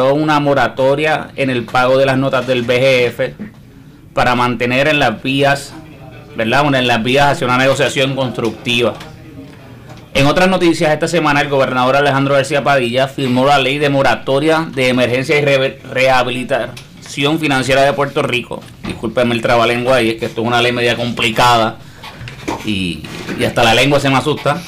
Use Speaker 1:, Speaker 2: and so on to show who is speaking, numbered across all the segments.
Speaker 1: una moratoria en el pago de las notas del BGF para mantener en las vías, ¿verdad? En las vías hacia una negociación constructiva. En otras noticias, esta semana el gobernador Alejandro García Padilla firmó la ley de moratoria de emergencia y rehabilitación financiera de Puerto Rico. Discúlpenme el trabalengua ahí, es que esto es una ley media complicada y, hasta la lengua se me asusta.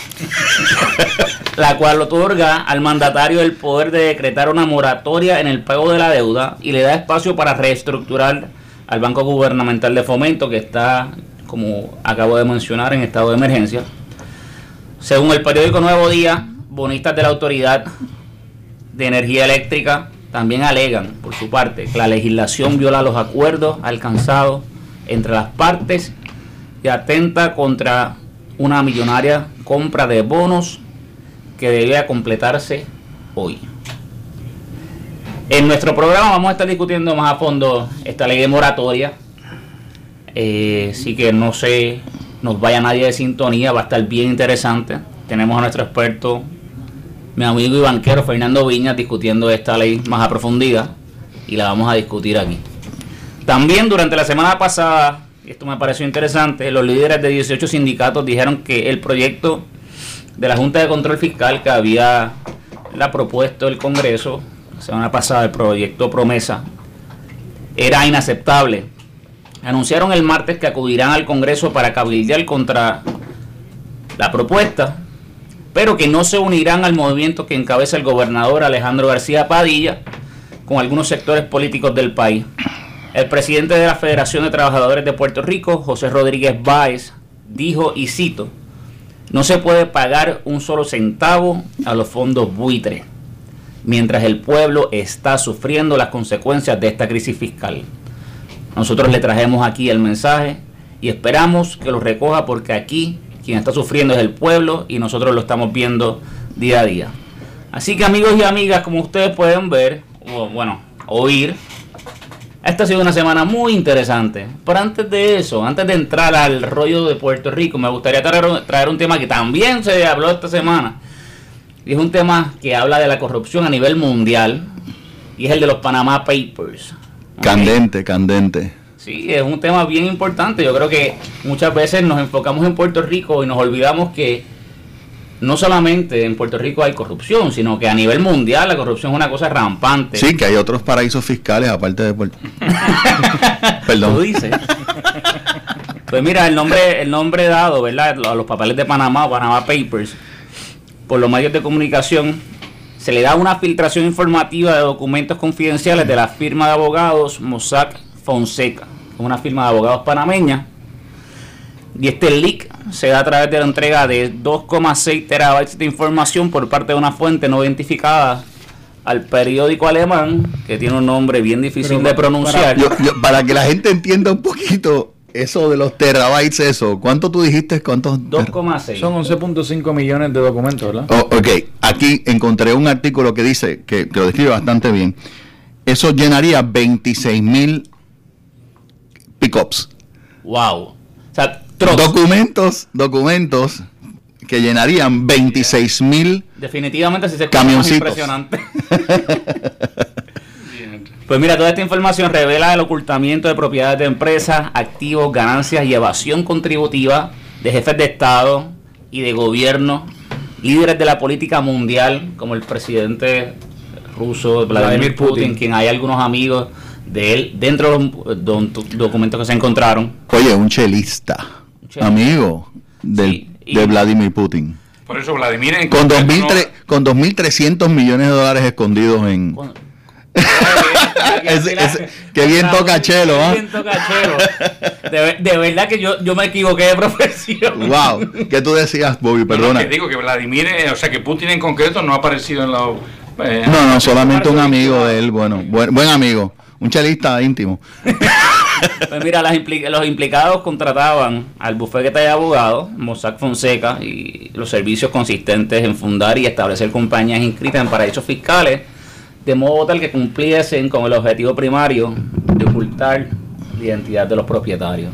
Speaker 1: la cual otorga al mandatario el poder de decretar una moratoria en el pago de la deuda y le da espacio para reestructurar al Banco Gubernamental de Fomento que está, como acabo de mencionar, en estado de emergencia según el periódico Nuevo Día, bonistas de la Autoridad de Energía Eléctrica también alegan, por su parte, que la legislación viola los acuerdos alcanzados entre las partes y atenta contra una millonaria compra de bonos que debía completarse hoy. En nuestro programa vamos a estar discutiendo más a fondo esta ley de moratoria. Eh, así que no sé nos vaya nadie de sintonía, va a estar bien interesante. Tenemos a nuestro experto, mi amigo y banquero Fernando Viñas, discutiendo esta ley más a profundidad y la vamos a discutir aquí. También durante la semana pasada, esto me pareció interesante, los líderes de 18 sindicatos dijeron que el proyecto de la Junta de Control Fiscal que había la propuesto el Congreso la semana pasada, el proyecto promesa, era inaceptable anunciaron el martes que acudirán al Congreso para cabildear contra la propuesta, pero que no se unirán al movimiento que encabeza el gobernador Alejandro García Padilla con algunos sectores políticos del país. El presidente de la Federación de Trabajadores de Puerto Rico, José Rodríguez Báez, dijo, y cito, no se puede pagar un solo centavo a los fondos buitres, mientras el pueblo está sufriendo las consecuencias de esta crisis fiscal. Nosotros le trajemos aquí el mensaje y esperamos que lo recoja porque aquí quien está sufriendo es el pueblo y nosotros lo estamos viendo día a día. Así que amigos y amigas, como ustedes pueden ver, o bueno, oír, esta ha sido una semana muy interesante. Pero antes de eso, antes de entrar al rollo de Puerto Rico, me gustaría traer, traer un tema que también se habló esta semana. Y es un tema que habla de la corrupción a nivel mundial. Y es el de los Panama Papers.
Speaker 2: Candente, candente.
Speaker 1: Sí, es un tema bien importante. Yo creo que muchas veces nos enfocamos en Puerto Rico y nos olvidamos que no solamente en Puerto Rico hay corrupción, sino que a nivel mundial la corrupción es una cosa rampante.
Speaker 2: Sí, que hay otros paraísos fiscales aparte de Puerto.
Speaker 1: Perdón. Tú dices. Pues mira, el nombre, el nombre dado, ¿verdad? A los papeles de Panamá, Panama Papers, por los medios de comunicación, se le da una filtración informativa de documentos confidenciales de la firma de abogados Mossack Fonseca, una firma de abogados panameña. Y este leak se da a través de la entrega de 2,6 terabytes de información por parte de una fuente no identificada al periódico alemán, que tiene un nombre bien difícil de pronunciar.
Speaker 2: para que la gente entienda un poquito, eso de los terabytes, eso, ¿cuánto tú dijiste? ¿Cuántos?
Speaker 3: 2,6. Son 11.5 millones de documentos, ¿verdad?
Speaker 2: Oh, ok, aquí encontré un artículo que dice, que, lo describe bastante bien. Eso llenaría 26 mil pickups.
Speaker 1: Wow. O
Speaker 2: sea, documentos, documentos que llenarían 26 mil
Speaker 1: Definitivamente si se camioncitos. impresionante. Pues mira, toda esta información revela el ocultamiento de propiedades de empresas, activos, ganancias y evasión contributiva de jefes de Estado y de gobierno, líderes de la política mundial, como el presidente ruso Vladimir Putin, quien hay algunos amigos de él dentro de los documentos que se encontraron.
Speaker 2: Oye, un chelista, amigo de Vladimir Putin.
Speaker 4: Por eso Vladimir...
Speaker 2: Con 2.300 millones de dólares escondidos en qué bien toca Chelo, ¿ah? bien toca
Speaker 1: De, de, verdad que yo, yo me equivoqué de profesión.
Speaker 2: Wow, ¿qué tú decías, Bobby? Perdona.
Speaker 4: No, que digo que Vladimir, eh, o sea, que Putin en concreto no ha aparecido en la.
Speaker 2: Eh, no, no, solamente un amigo de él, bueno, buen, buen amigo, un chelista íntimo.
Speaker 1: pues mira, las los implicados contrataban al bufete de abogados, Mossack Fonseca, y los servicios consistentes en fundar y establecer compañías inscritas en paraísos fiscales de modo tal que cumpliesen con el objetivo primario de ocultar la identidad de los propietarios.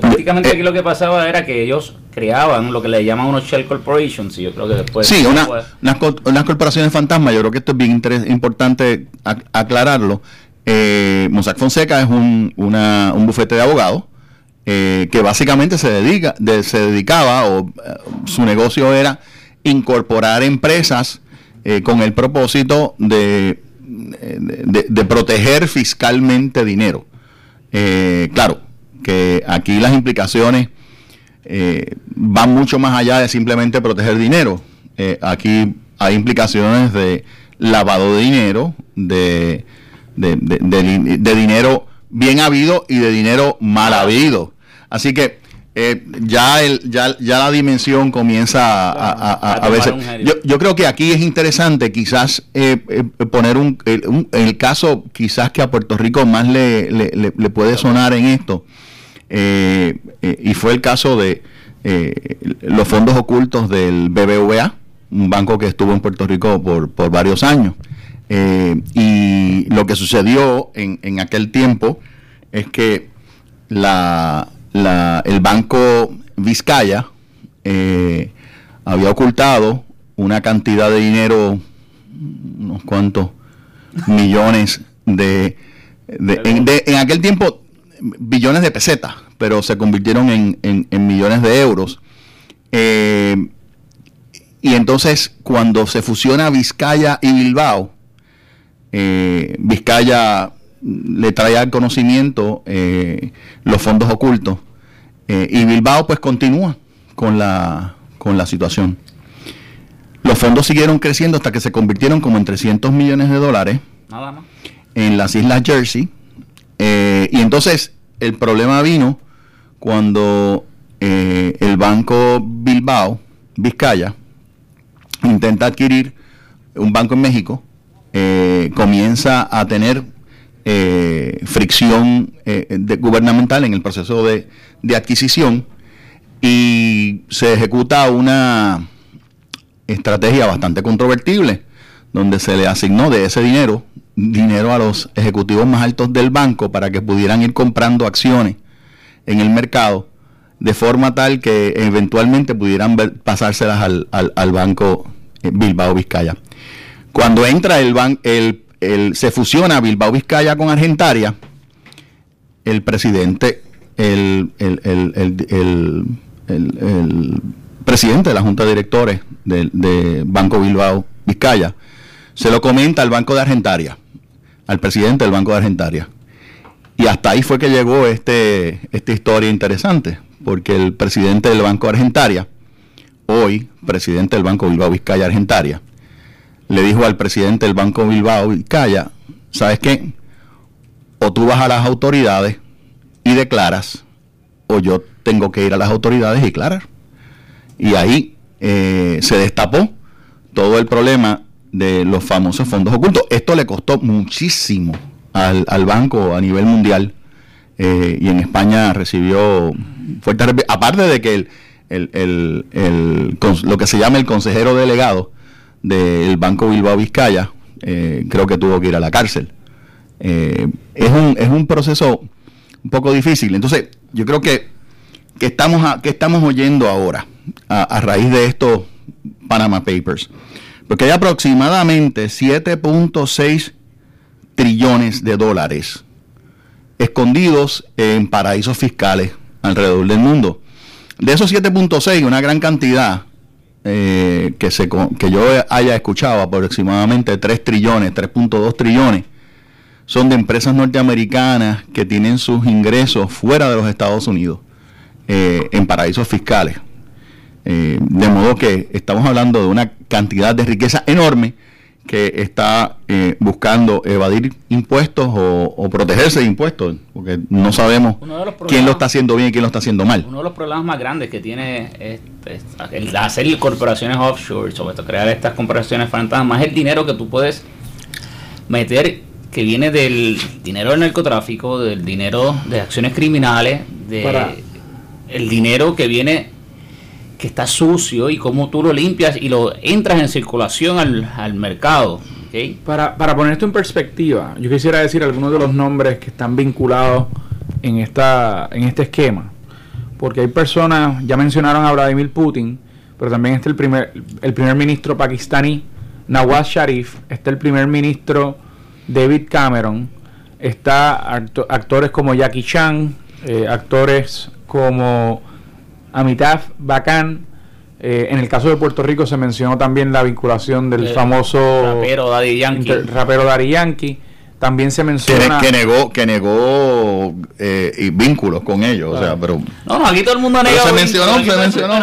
Speaker 1: prácticamente aquí lo que pasaba era que ellos creaban lo que le llaman unos shell corporations y yo creo que después
Speaker 2: Sí, una- unas, unas corporaciones fantasma, yo creo que esto es bien importante ac- aclararlo. Eh, Fonseca es un, un bufete de abogados eh, que básicamente se, dedica, de- se dedicaba o eh, su negocio era incorporar empresas eh, con el propósito de, de- proteger fiscalmente dinero. Claro, que aquí las implicaciones van mucho más allá de simplemente proteger dinero. Aquí hay implicaciones de lavado de dinero, de, de, de- de di- de dinero bien habido y de dinero mal habido. Así que eh, ya, el, ya, ya la dimensión comienza a, a- a- veces. Yo, yo creo que aquí es interesante quizás eh, eh, poner un, el, un- el caso quizás que a Puerto Rico más le, le- le- le puede sonar en esto eh, y fue el caso de eh, los fondos ocultos del BBVA, un banco que estuvo en Puerto Rico por, por varios años. Eh, y lo que sucedió en, en aquel tiempo es que la, la- el banco Vizcaya eh, había ocultado una cantidad de dinero, unos cuantos millones de, de- en, de- en aquel tiempo billones de pesetas, pero se convirtieron en, en- en millones de euros. Eh, y entonces cuando se fusiona Vizcaya y Bilbao, eh, Vizcaya le trae al conocimiento eh, los fondos ocultos eh, y Bilbao pues continúa con la, con la situación. Los fondos siguieron creciendo hasta que se convirtieron como en 300 millones de dólares
Speaker 1: nada más.
Speaker 2: en las Islas Jersey. Eh, y entonces el problema vino cuando eh, el banco Bilbao, Vizcaya, intenta adquirir un banco en México, eh, comienza a tener eh, fricción eh, gubernamental en el proceso de, adquisición y se ejecuta una estrategia bastante controvertible, donde se le asignó de ese dinero, dinero a los ejecutivos más altos del banco para que pudieran ir comprando acciones en el mercado, de forma tal que eventualmente pudieran ver- pasárselas al, al- banco Bilbao Vizcaya. Cuando entra el banco, el, el- se fusiona Bilbao Vizcaya con Argentaria, el presidente, el, presidente de la Junta de Directores de Banco Bilbao Vizcaya, se lo comenta al Banco de Argentaria, al presidente del Banco de Argentaria. Y hasta ahí fue que llegó este, esta historia interesante, porque el presidente del Banco Argentaria, hoy presidente del Banco Bilbao Vizcaya Argentaria, le dijo al presidente del Banco Bilbao Vizcaya, ¿sabes qué? O tú vas a las autoridades y declaras, o yo tengo que ir a las autoridades y declarar. Y ahí eh, se destapó todo el problema de los famosos fondos ocultos. Esto le costó muchísimo al, banco a nivel mundial. eh, y en España recibió fuerte Aparte de que el, lo que se llama el consejero delegado del Banco Bilbao Vizcaya, eh, creo que tuvo que ir a la cárcel. Eh, es, un, es un proceso un poco difícil. Entonces, yo creo que, que, estamos, que estamos oyendo ahora a, a raíz de estos Panama Papers. Porque hay aproximadamente 7.6 trillones de dólares escondidos en paraísos fiscales alrededor del mundo. De esos 7.6, una gran cantidad eh, que, se, que yo haya escuchado, aproximadamente 3 trillones, 3.2 trillones, son de empresas norteamericanas que tienen sus ingresos fuera de los Estados Unidos, eh, en paraísos fiscales. Eh, de modo que estamos hablando de una cantidad de riqueza enorme que está eh, buscando evadir impuestos o, o protegerse de impuestos, porque no sabemos quién lo está haciendo bien y quién lo está haciendo mal.
Speaker 1: Uno de los problemas más grandes que tiene es, es el hacer corporaciones offshore, sobre todo crear estas corporaciones fantasmas, es el dinero que tú puedes meter que viene del dinero del narcotráfico, del dinero de acciones criminales, de
Speaker 3: Para-
Speaker 1: el dinero que viene que está sucio y cómo tú lo limpias y lo entras en circulación al, al mercado.
Speaker 3: Para, para poner esto en perspectiva, yo quisiera decir algunos de los nombres que están vinculados en, esta, en este esquema. porque hay personas, ya mencionaron a Vladimir Putin, pero también está el primer, el primer ministro pakistaní, Nawaz Sharif, está el primer ministro David Cameron, está actores como Jackie Chan, eh, actores como Amitabh Bachchan, eh, en el caso de Puerto Rico se mencionó también la vinculación del famoso
Speaker 1: rapero Daddy Yankee.
Speaker 3: rapero Daddy Yankee. También se menciona
Speaker 2: que, negó que negó eh, vínculos con ellos, o sea, pero
Speaker 1: no, no, aquí todo el mundo
Speaker 2: negó. Se mencionó, se mencionó,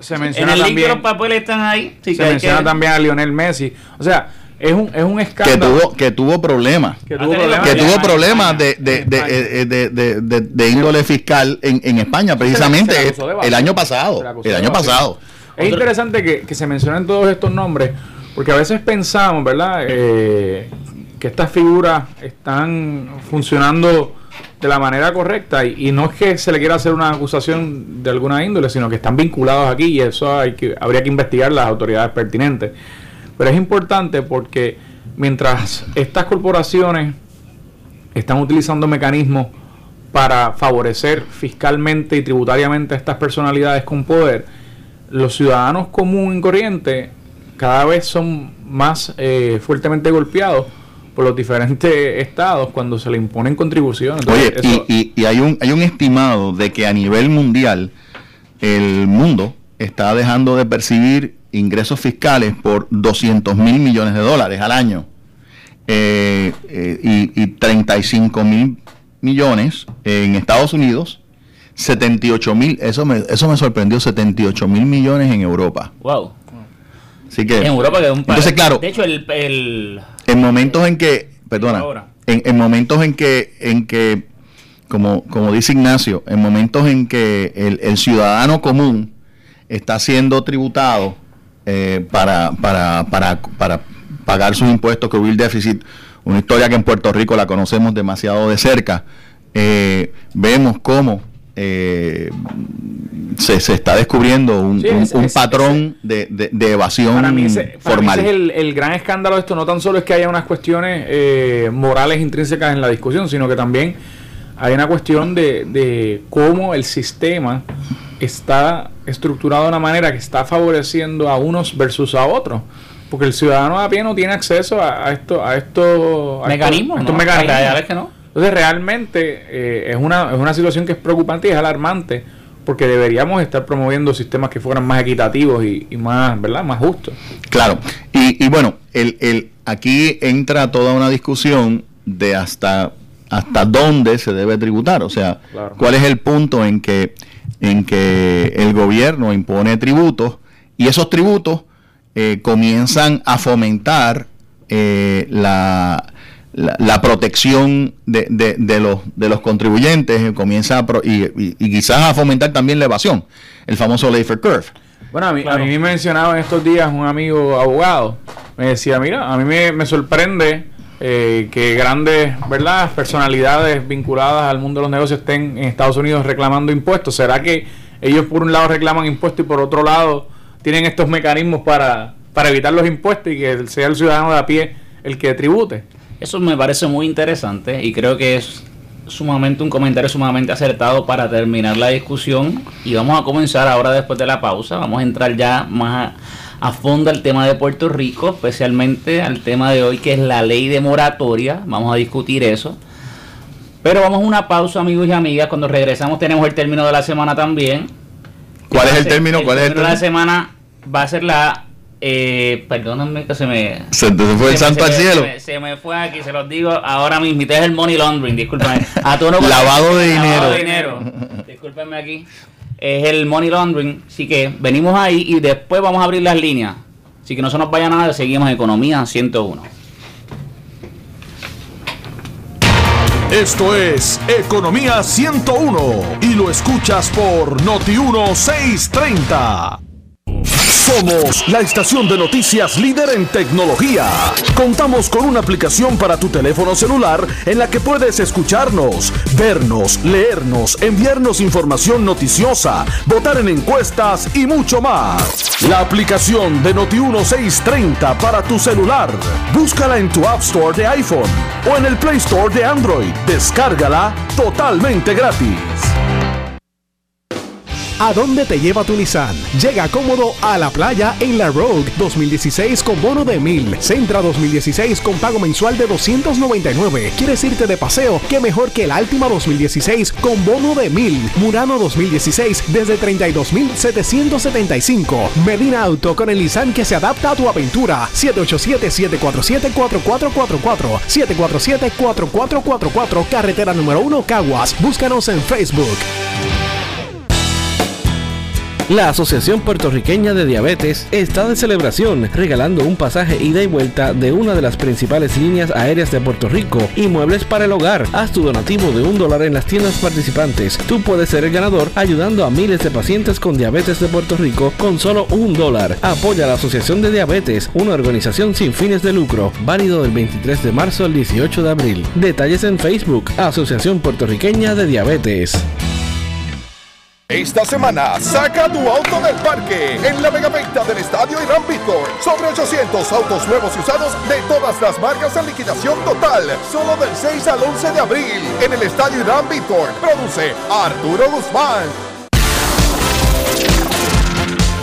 Speaker 3: se menciona en el
Speaker 1: también, los papeles están ahí.
Speaker 3: se menciona también a Lionel Messi, o sea, es un, es un escándalo.
Speaker 2: Que tuvo, que tuvo problemas. Que tuvo problemas, que tuvo problemas de, de, de, de, de, de, índole fiscal en, en España, precisamente el año pasado. El año pasado.
Speaker 3: Es interesante que, que se mencionen todos estos nombres, porque a veces pensamos, ¿verdad? Eh, que estas figuras están funcionando de la manera correcta y, no es que se le quiera hacer una acusación de alguna índole, sino que están vinculados aquí y eso hay que, habría que investigar las autoridades pertinentes. Pero es importante porque mientras estas corporaciones están utilizando mecanismos para favorecer fiscalmente y tributariamente a estas personalidades con poder, los ciudadanos común y corriente cada vez son más eh, fuertemente golpeados por los diferentes estados cuando se le imponen contribuciones.
Speaker 2: Oye, y, y, hay, un, hay un estimado de que a nivel mundial el mundo está dejando de percibir ingresos fiscales por 200 mil millones de dólares al año eh, eh, y, y 35 mil millones en Estados Unidos 78 mil, eso me, eso me sorprendió, 78 mil millones en Europa.
Speaker 1: Wow.
Speaker 2: Así que,
Speaker 1: en Europa que es un
Speaker 2: país. Entonces, claro.
Speaker 1: De hecho, el,
Speaker 2: en momentos en que, perdona, en, en, momentos en que, en que, como, como dice Ignacio, en momentos en que el, el ciudadano común está siendo tributado eh, para, para, para, para pagar sus impuestos, que el déficit, una historia que en Puerto Rico la conocemos demasiado de cerca, eh, vemos cómo eh, se, está descubriendo un, patrón de, evasión formal.
Speaker 3: el, gran escándalo de esto. No tan solo es que haya unas cuestiones eh, morales intrínsecas en la discusión, sino que también hay una cuestión de, cómo el sistema está estructurado de una manera que está favoreciendo a unos versus a otros. Porque el ciudadano a pie no tiene acceso a, esto, a estos
Speaker 1: mecanismos.
Speaker 3: Estos, mecanismos. que no. Entonces realmente eh, es, una, es una situación que es preocupante y es alarmante porque deberíamos estar promoviendo sistemas que fueran más equitativos y, más, ¿verdad? Más justos.
Speaker 2: Claro. Y, y bueno, el, el, aquí entra toda una discusión de hasta hasta dónde se debe tributar, o sea, cuál es el punto en que en que el gobierno impone tributos y esos tributos eh, comienzan a fomentar eh, la la, protección de, de, los, de los contribuyentes eh, comienza y, quizás a fomentar también la evasión, el famoso Leifer Curve.
Speaker 3: Bueno, a mí, a mí me mencionaba en estos días un amigo abogado, me decía, mira, a mí me, sorprende eh, que grandes verdad personalidades vinculadas al mundo de los negocios estén en Estados Unidos reclamando impuestos. ¿Será que ellos por un lado reclaman impuestos y por otro lado tienen estos mecanismos para, para evitar los impuestos y que sea el ciudadano de a pie el que tribute?
Speaker 1: Eso me parece muy interesante y creo que es sumamente un comentario sumamente acertado para terminar la discusión y vamos a comenzar ahora después de la pausa, vamos a entrar ya más a, fondo al tema de Puerto Rico, especialmente al tema de hoy que es la ley de moratoria, vamos a discutir eso. Pero vamos a una pausa amigos y amigas, cuando regresamos tenemos el término de la semana también.
Speaker 2: ¿Cuál es el término? ¿Cuál es el término?
Speaker 1: de la semana va a ser la eh, perdóname que se me.
Speaker 2: Se te fue el santo al cielo.
Speaker 1: Se me, fue aquí, se los digo ahora mismo. Es el money laundering, discúlpame.
Speaker 2: A lavado de dinero. Lavado
Speaker 1: de dinero. discúlpenme aquí. Es el money laundering. Así que venimos ahí y después vamos a abrir las líneas. Así que no se nos vaya nada, seguimos Economía 101.
Speaker 5: Esto es Economía 101 y lo escuchas por Noti 1630. Somos la estación de noticias líder en tecnología. Contamos con una aplicación para tu teléfono celular en la que puedes escucharnos, vernos, leernos, enviarnos información noticiosa, votar en encuestas y mucho más. La aplicación de Noti 1630 para tu celular. Búscala en tu App Store de iPhone o en el Play Store de Android. Descárgala totalmente gratis.
Speaker 6: ¿A dónde te lleva tu Nissan? Llega cómodo a la playa en la Rogue 2016 con bono de 1000. Centra 2016 con pago mensual de 299. ¿Quieres irte de paseo? ¿Qué mejor que el Altima 2016 con bono de 1000? Murano 2016 desde 32.775. Medina Auto con el Nissan que se adapta a tu aventura. 787-747-4444. 747-4444. Carretera número 1 Caguas. Búscanos en Facebook.
Speaker 7: La Asociación Puertorriqueña de Diabetes está de celebración, regalando un pasaje ida y vuelta de una de las principales líneas aéreas de Puerto Rico y muebles para el hogar. Haz tu donativo de un dólar en las tiendas participantes. Tú puedes ser el ganador ayudando a miles de pacientes con diabetes de Puerto Rico con solo un dólar. Apoya a la Asociación de Diabetes, una organización sin fines de lucro, válido del 23 de marzo al 18 de abril. Detalles en Facebook, Asociación Puertorriqueña de Diabetes.
Speaker 5: Esta semana, saca tu auto del parque en la megaventa del Estadio Irán Víctor. Sobre 800 autos nuevos y usados de todas las marcas en liquidación total. Solo del 6 al 11 de abril en el Estadio Irán Víctor. Produce Arturo Guzmán.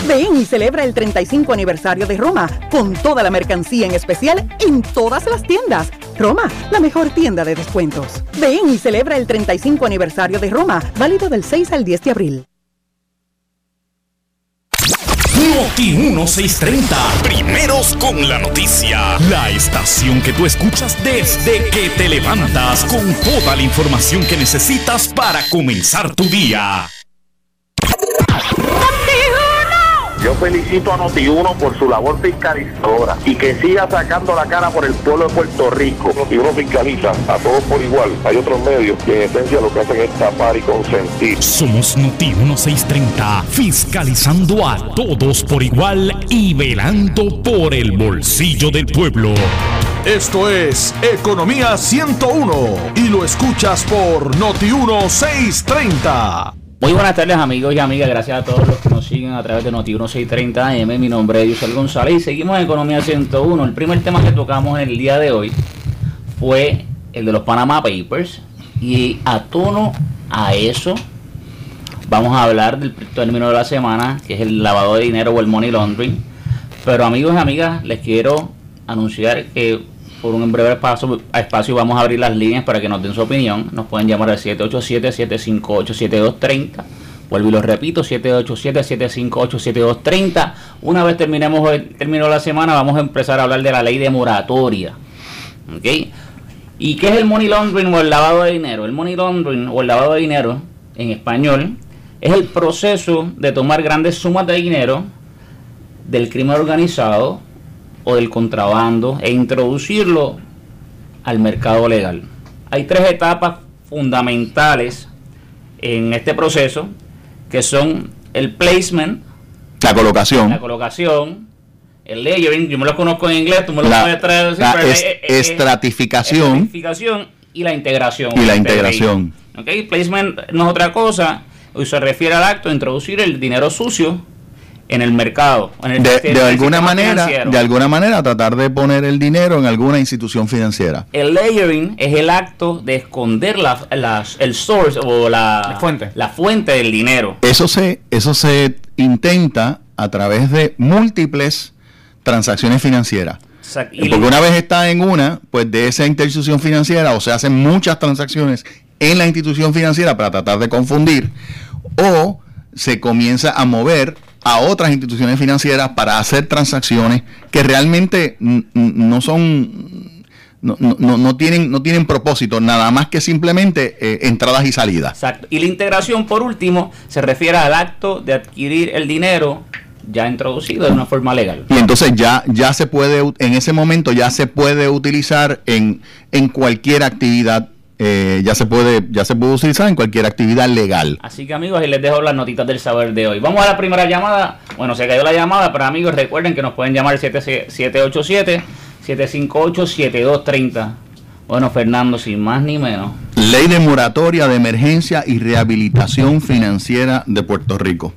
Speaker 8: Ven y celebra el 35 aniversario de Roma con toda la mercancía en especial en todas las tiendas. Roma, la mejor tienda de descuentos. Ven y celebra el 35 aniversario de Roma, válido del 6 al 10 de abril.
Speaker 9: Noti 1630. Primeros con la noticia. La estación que tú escuchas desde que te levantas con toda la información que necesitas para comenzar tu día.
Speaker 10: Yo felicito a Noti1 por su labor fiscalizadora y que siga sacando la cara por el pueblo de Puerto Rico.
Speaker 11: Noti1 fiscaliza a todos por igual. Hay otros medios que en esencia lo que hacen es tapar y consentir.
Speaker 9: Somos Noti 1630, fiscalizando a todos por igual y velando por el bolsillo del pueblo.
Speaker 5: Esto es Economía 101 y lo escuchas por Noti 1630.
Speaker 1: Muy buenas tardes amigos y amigas, gracias a todos los que nos siguen a través de Noti 1630 AM. Mi nombre es Yusel González y seguimos en Economía 101. El primer tema que tocamos en el día de hoy fue el de los Panama Papers y a tono a eso vamos a hablar del término de la semana que es el lavado de dinero o el money laundering. Pero amigos y amigas, les quiero anunciar que por un breve espacio, espacio vamos a abrir las líneas para que nos den su opinión. Nos pueden llamar al 787-758-7230. Vuelvo y lo repito, 787-758-7230. Una vez terminemos el término de la semana, vamos a empezar a hablar de la ley de moratoria. ¿Ok? ¿Y qué es el money laundering o el lavado de dinero? El money laundering o el lavado de dinero, en español, es el proceso de tomar grandes sumas de dinero del crimen organizado o del contrabando e introducirlo al mercado legal. Hay tres etapas fundamentales en este proceso que son el placement,
Speaker 2: La colocación.
Speaker 1: la colocación, el layering, yo me lo conozco en inglés, tú me lo
Speaker 2: La-
Speaker 1: puedes traer
Speaker 2: la
Speaker 1: pero,
Speaker 2: es-
Speaker 1: eh,
Speaker 2: estratificación.
Speaker 1: estratificación y la integración.
Speaker 2: Y la integración.
Speaker 1: ¿Ok? Placement no es otra cosa, y se refiere al acto de introducir el dinero sucio en el mercado. en el-
Speaker 2: De,
Speaker 1: en
Speaker 2: de
Speaker 1: el
Speaker 2: alguna manera,
Speaker 1: financiero.
Speaker 2: de alguna manera tratar de poner el dinero en alguna institución financiera.
Speaker 1: El layering es el acto de esconder la, el source o la,
Speaker 3: La fuente.
Speaker 1: la fuente del dinero.
Speaker 2: Eso se, eso se intenta a través de múltiples transacciones financieras.
Speaker 1: Exacto. Y
Speaker 2: Porque una vez está en una, pues de esa institución financiera o se hacen muchas transacciones en la institución financiera para tratar de confundir o se comienza a mover a otras instituciones financieras para hacer transacciones que realmente no son no, no- no- no tienen no tienen propósito nada más que simplemente eh, entradas y salidas
Speaker 1: Exacto. Y la integración, por último, se refiere al acto de adquirir el dinero ya introducido de una forma legal.
Speaker 2: y entonces ya ya se puede en ese momento ya se puede utilizar en en cualquier actividad eh, ya se puede ya se puede utilizar en cualquier actividad legal
Speaker 1: Así que amigos, ahí les dejo las notitas del saber de hoy. Vamos a la primera llamada. Bueno, se cayó la llamada, pero amigos, recuerden que nos pueden llamar al 787-758-7230. Bueno, Fernando, sin más ni menos.
Speaker 2: Ley de moratoria de emergencia y rehabilitación financiera de Puerto Rico.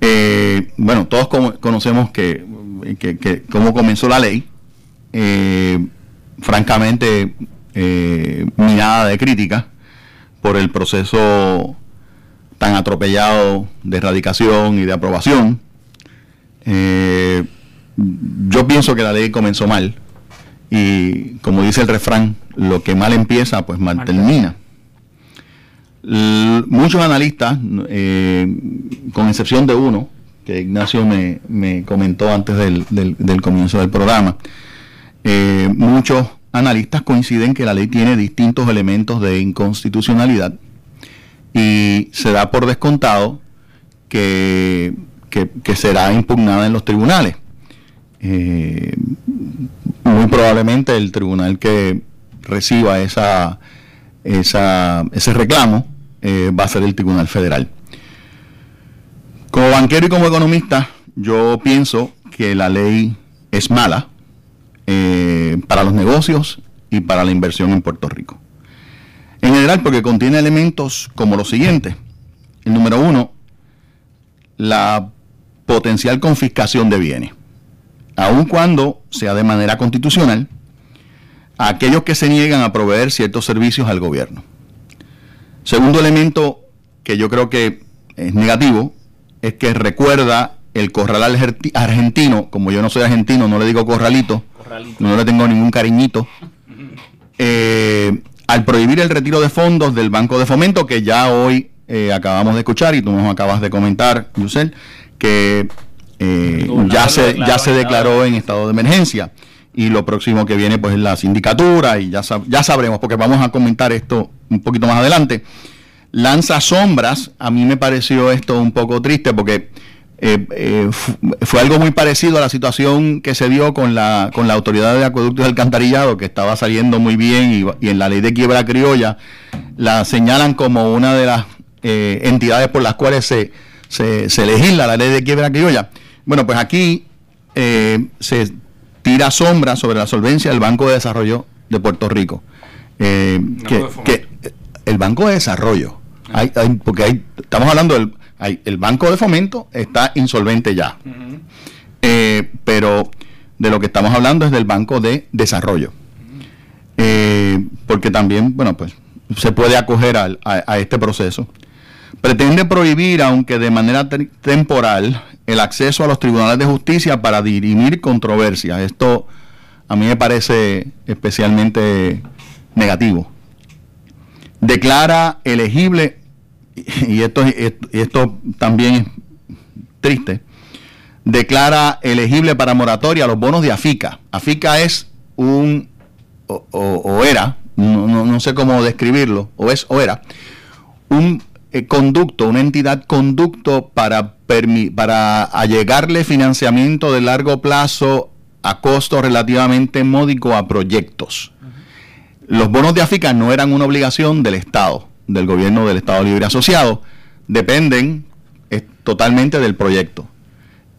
Speaker 2: Eh, bueno, todos conocemos que, que- que cómo comenzó la ley. Eh, francamente, eh, mirada de crítica por el proceso tan atropellado de erradicación y de aprobación. Eh, yo pienso que la ley comenzó mal y como dice el refrán, lo que mal empieza, pues mal termina. L- muchos analistas, eh, con excepción de uno, que Ignacio me, me comentó antes del, del- del comienzo del programa, eh, muchos analistas coinciden que la ley tiene distintos elementos de inconstitucionalidad y se da por descontado que, que- será impugnada en los tribunales. Eh, muy probablemente el tribunal que reciba esa, esa- ese reclamo eh, va a ser el Tribunal Federal. Como banquero y como economista, yo pienso que la ley es mala eh, para los negocios y para la inversión en Puerto Rico. En general, porque contiene elementos como los siguientes. El número uno, la potencial confiscación de bienes. Aun cuando sea de manera constitucional, a aquellos que se niegan a proveer ciertos servicios al gobierno. Segundo elemento que yo creo que es negativo es que recuerda el corral argenti- argentino, como yo no soy argentino, no le digo corralito, no le tengo ningún cariñito, eh, al prohibir el retiro de fondos del Banco de Fomento, que ya hoy eh, acabamos de escuchar y tú nos acabas de comentar, Yusel, que eh, ya, se, ya se declaró en estado de emergencia. Y lo próximo que viene pues es la sindicatura y ya, sab- ya sabremos, porque vamos a comentar esto un poquito más adelante. Lanza sombras, a mí me pareció esto un poco triste porque eh, eh, fu- fue algo muy parecido a la situación que se dio con la, con la autoridad de acueductos y alcantarillado, que estaba saliendo muy bien y, y en la ley de quiebra criolla la señalan como una de las eh, entidades por las cuales se, se, se legisla la ley de quiebra criolla. Bueno, pues aquí se tira sombra sobre la solvencia del Banco de Desarrollo de Puerto Rico. Eh, que, que el Banco de Desarrollo, hay- hay- porque hay, estamos hablando del hay- el Banco de Fomento está insolvente ya, Eh, pero de lo que estamos hablando es del Banco de Desarrollo. Eh, porque también, bueno, pues se puede acoger al- a, a este proceso. Pretende prohibir, aunque de manera te- temporal, el acceso a los tribunales de justicia para dirimir controversias. Esto a mí me parece especialmente negativo. Declara elegible, y esto, esto también es triste, declara elegible para moratoria los bonos de AFICA. AFICA es un, o, o- o era, no, no- no sé cómo describirlo, o es o era, un eh, conducto, una entidad conducto para, para allegarle financiamiento de largo plazo a costo relativamente módico a proyectos. Los bonos de AFICA no eran una obligación del Estado, del gobierno del Estado Libre Asociado, dependen eh, totalmente del proyecto.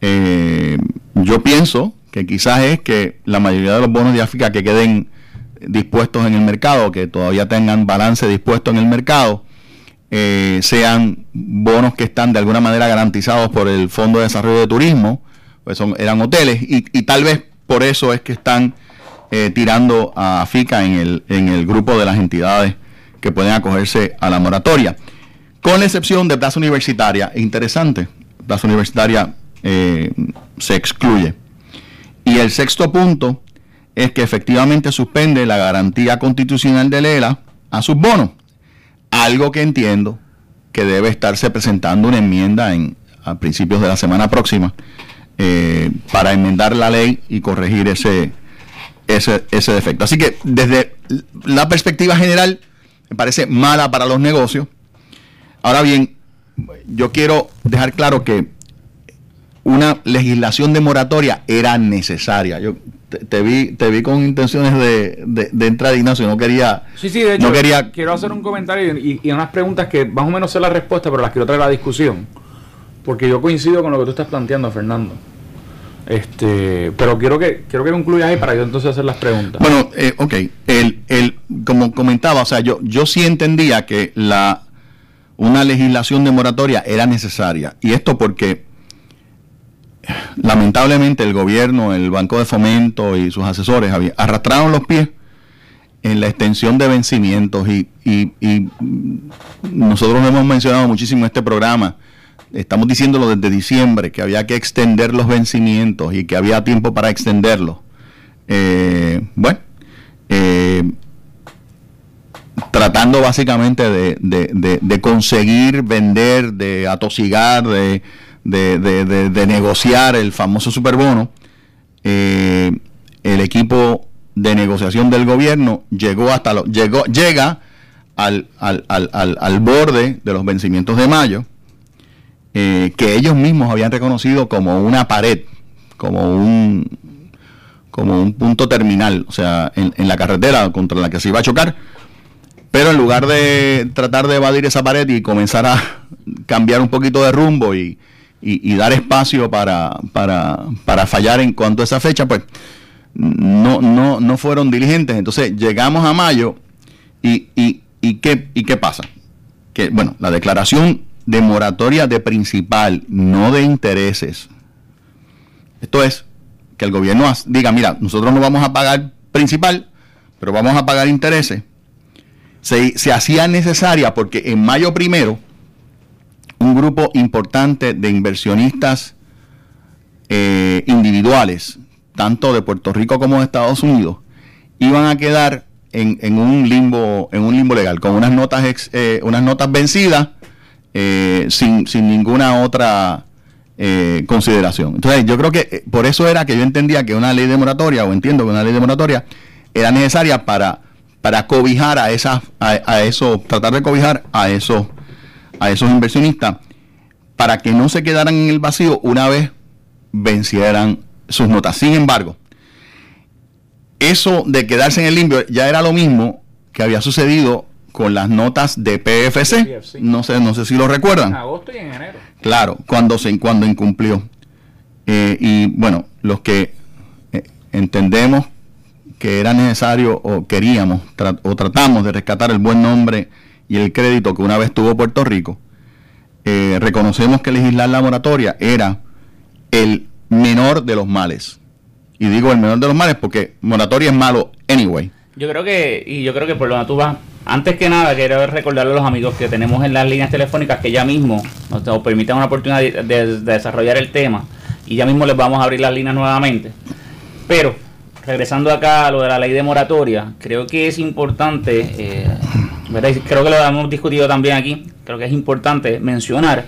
Speaker 2: Eh, yo pienso que quizás es que la mayoría de los bonos de África que queden dispuestos en el mercado, que todavía tengan balance dispuesto en el mercado, eh, sean bonos que están de alguna manera garantizados por el Fondo de Desarrollo de Turismo, pues son, eran hoteles, y, y tal vez por eso es que están eh, tirando a FICA en el, en el grupo de las entidades que pueden acogerse a la moratoria. Con la excepción de plaza universitaria, es interesante, plaza universitaria eh, se excluye. Y el sexto punto es que efectivamente suspende la garantía constitucional de ELA a sus bonos. Algo que entiendo que debe estarse presentando una enmienda en, a principios de la semana próxima eh, para enmendar la ley y corregir ese, ese, ese defecto. Así que desde la perspectiva general me parece mala para los negocios. Ahora bien, yo quiero dejar claro que una legislación de moratoria era necesaria. Yo te, te vi, te vi con intenciones de, de, de entrar, Ignacio, no quería...
Speaker 3: Sí, sí, de hecho,
Speaker 2: no quería
Speaker 3: quiero hacer un comentario y, y unas preguntas que más o menos sé la respuesta, pero las quiero traer a la discusión. Porque yo coincido con lo que tú estás planteando, Fernando. Este, pero quiero que quiero que concluyas ahí para yo entonces hacer las preguntas.
Speaker 2: Bueno, eh, ok. El, el, como comentaba, o sea, yo, yo sí entendía que la una legislación de moratoria era necesaria. Y esto porque lamentablemente el gobierno, el Banco de Fomento y sus asesores había- arrastraron los pies en la extensión de vencimientos y, y- y, nosotros hemos mencionado muchísimo este programa. Estamos diciéndolo desde diciembre, que había que extender los vencimientos y que había tiempo para extenderlos. Eh, bueno, eh, tratando básicamente de, de- de- conseguir vender, de atosigar, de, negociar el famoso superbono, eh, el equipo de negociación del gobierno llegó hasta lo, llegó, llega al- al- al- al borde de los vencimientos de mayo, eh, que ellos mismos habían reconocido como una pared, como un como un punto terminal, o sea, en, la carretera contra la que se iba a chocar. Pero en lugar de tratar de evadir esa pared y comenzar a cambiar un poquito de rumbo y, dar espacio para, para, para fallar en cuanto a esa fecha, pues no, no, no fueron diligentes. Entonces llegamos a mayo y, y, y, ¿qué, y qué pasa? Que, bueno, la declaración de moratoria de principal, no de intereses. Esto es que el gobierno diga, mira, nosotros no vamos a pagar principal, pero vamos a pagar intereses. Se, se hacía necesaria porque en mayo primero un grupo importante de inversionistas eh, individuales, tanto de Puerto Rico como de Estados Unidos, iban a quedar en, en un limbo, en un limbo legal, con unas notas ex- eh, unas notas vencidas, eh, sin, sin ninguna otra eh, consideración. Entonces, yo creo que eh, por eso era que yo entendía que una ley de moratoria, o entiendo que una ley de moratoria, era necesaria para, para cobijar a esas, a, a eso, tratar de cobijar a esos, a esos inversionistas, para que no se quedaran en el vacío una vez vencieran sus notas. Sin embargo, eso de quedarse en el limbo ya era lo mismo que había sucedido con las notas de PFC. No sé, no sé si lo recuerdan.
Speaker 3: En agosto y en enero.
Speaker 2: Claro, cuando se cuando incumplió. Eh, y bueno, los que eh, entendemos que era necesario o queríamos tra- o tratamos de rescatar el buen nombre y el crédito que una vez tuvo Puerto Rico, eh, reconocemos que legislar la moratoria era el menor de los males. Y digo el menor de los males porque moratoria es malo anyway.
Speaker 1: Yo creo que, y yo creo que por lo que tú vas, antes que nada quiero recordarle a los amigos que tenemos en las líneas telefónicas que ya mismo nos, permitan una oportunidad de, de- de desarrollar el tema y ya mismo les vamos a abrir las líneas nuevamente. Pero, regresando acá a lo de la ley de moratoria, creo que es importante, eh, creo que lo hemos discutido también aquí, creo que es importante mencionar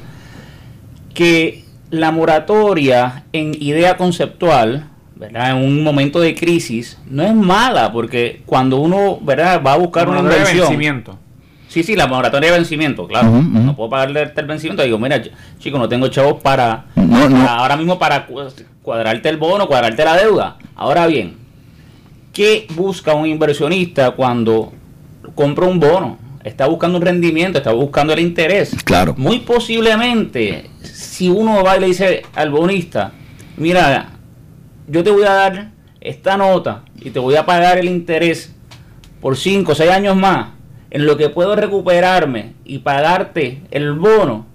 Speaker 1: que la moratoria en idea conceptual, ¿verdad? En un momento de crisis, no es mala, porque cuando uno, ¿verdad? Va a buscar una
Speaker 3: Moratoria de
Speaker 1: inversión.
Speaker 3: vencimiento.
Speaker 1: Sí, sí, la moratoria de vencimiento, claro. No puedo pagarle el vencimiento. Digo, mira, ch- chico, no tengo chavos para,
Speaker 2: No, no.
Speaker 1: para ahora mismo para cu- cuadrarte el bono, cuadrarte la deuda. Ahora bien, ¿qué busca un inversionista cuando compra un bono? Está buscando un rendimiento, está buscando el interés.
Speaker 2: Claro.
Speaker 1: Muy posiblemente, si uno va y le dice al bonista, mira, yo te voy a dar esta nota y te voy a pagar el interés por 5 o 6 años más, en lo que puedo recuperarme y pagarte el bono,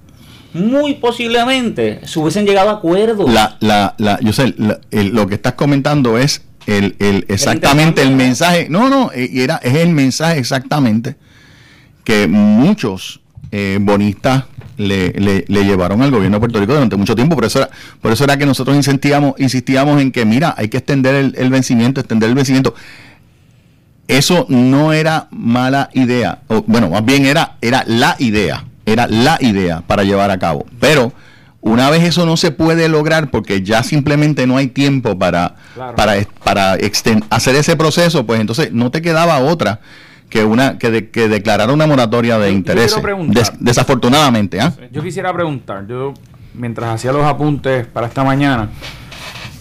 Speaker 1: muy posiblemente se hubiesen llegado a acuerdos.
Speaker 2: La, la, la, yo sé, la- el- lo que estás comentando es el, el exactamente el mensaje. No, no, eh, era, es el mensaje exactamente que muchos eh, bonistas le, le- le llevaron al gobierno de Puerto Rico durante mucho tiempo. Por eso era, por eso era que nosotros insistíamos, insistíamos en que, mira, hay que extender el, el vencimiento, extender el vencimiento. Eso no era mala idea. O, bueno, más bien era, era la idea. Era la idea para llevar a cabo. Pero una vez eso no se puede lograr porque ya simplemente no hay tiempo para,
Speaker 3: Claro.
Speaker 2: para, para hacer ese proceso, pues entonces no te quedaba otra que una que, de- que declarar una moratoria de
Speaker 3: preguntar.
Speaker 2: Des- desafortunadamente, ¿ah?
Speaker 3: Yo quisiera preguntar, yo mientras hacía los apuntes para esta mañana,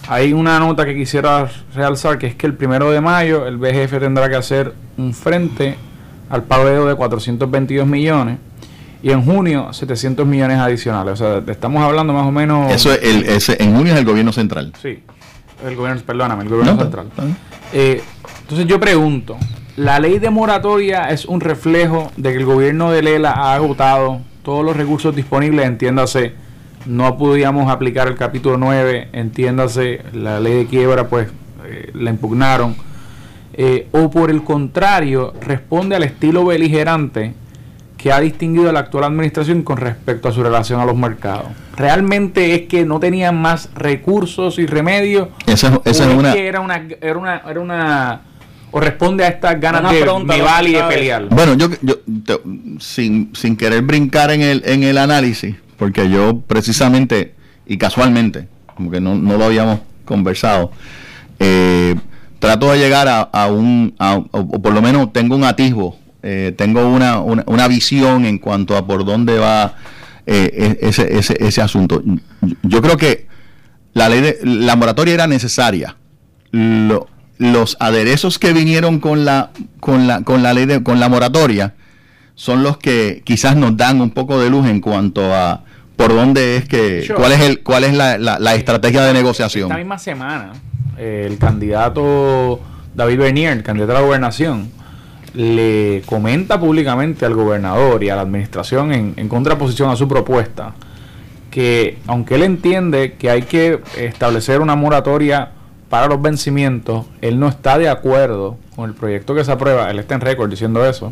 Speaker 3: hay una nota que quisiera realzar, que es que el primero de mayo el BGF tendrá que hacer un frente al pago de deuda de 422 millones y en junio 700 millones adicionales. O sea, estamos hablando más o menos...
Speaker 2: Eso es el, ese, en junio es el gobierno central.
Speaker 3: Sí, el gobierno, perdóname, el gobierno
Speaker 2: No,
Speaker 3: central. Eh, entonces yo pregunto, ¿la ley de moratoria es un reflejo de que el gobierno de Lela ha agotado todos los recursos disponibles? Entiéndase, no podíamos aplicar el capítulo 9, entiéndase, la ley de quiebra pues eh, la impugnaron. eh, o por el contrario responde al estilo beligerante que ha distinguido a la actual administración con respecto a su relación a los mercados. Realmente es que no tenían más recursos y remedios.
Speaker 2: Esa, es una...
Speaker 3: que era una, era una, era una o responde a estas ganas
Speaker 1: Una
Speaker 3: de vale y de pelear.
Speaker 2: Bueno, yo, yo te- sin, sin querer brincar en el, en el análisis, porque yo precisamente y casualmente, como que no, no lo habíamos conversado, eh, trato de llegar a, a un, a- o, o por lo menos tengo un atisbo, eh, tengo una, una, una visión en cuanto a por dónde va eh, e- ese, ese, ese asunto. Yo creo que la ley de la moratoria era necesaria. Lo- los aderezos que vinieron con la con la con la ley de con la moratoria son los que quizás nos dan un poco de luz en cuanto a por dónde es que
Speaker 3: Sure.
Speaker 2: cuál es el cuál es la, la- la estrategia de negociación.
Speaker 3: Esta misma semana, eh, el candidato David Bernier, el candidato a la gobernación, le comenta públicamente al gobernador y a la administración en, en contraposición a su propuesta que aunque él entiende que hay que establecer una moratoria para los vencimientos, él no está de acuerdo con el proyecto que se aprueba, él está en récord diciendo eso,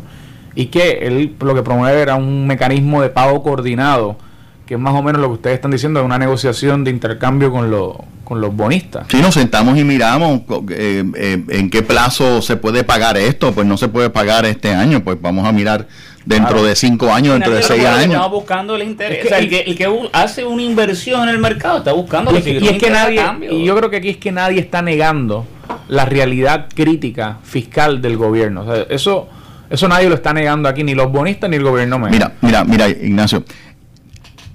Speaker 3: y que él lo que promueve era un mecanismo de pago coordinado, que es más o menos lo que ustedes están diciendo, de una negociación de intercambio con, los con los bonistas.
Speaker 2: Si nos sentamos y miramos eh, eh, en qué plazo se puede pagar esto, pues no se puede pagar este año, pues vamos a mirar dentro
Speaker 3: Claro.
Speaker 2: de cinco años, dentro de seis
Speaker 1: Estamos
Speaker 2: años.
Speaker 1: buscando el interés.
Speaker 3: Es que
Speaker 1: o sea, el, que, el que hace una inversión en el mercado está buscando
Speaker 3: Y, y
Speaker 1: un
Speaker 3: es que nadie,
Speaker 1: cambio.
Speaker 3: y yo creo que aquí es que nadie está negando la realidad crítica fiscal del gobierno. O sea, eso, eso nadie lo está negando aquí, ni los bonistas ni el gobierno.
Speaker 2: Mira, mira, mira, Ignacio.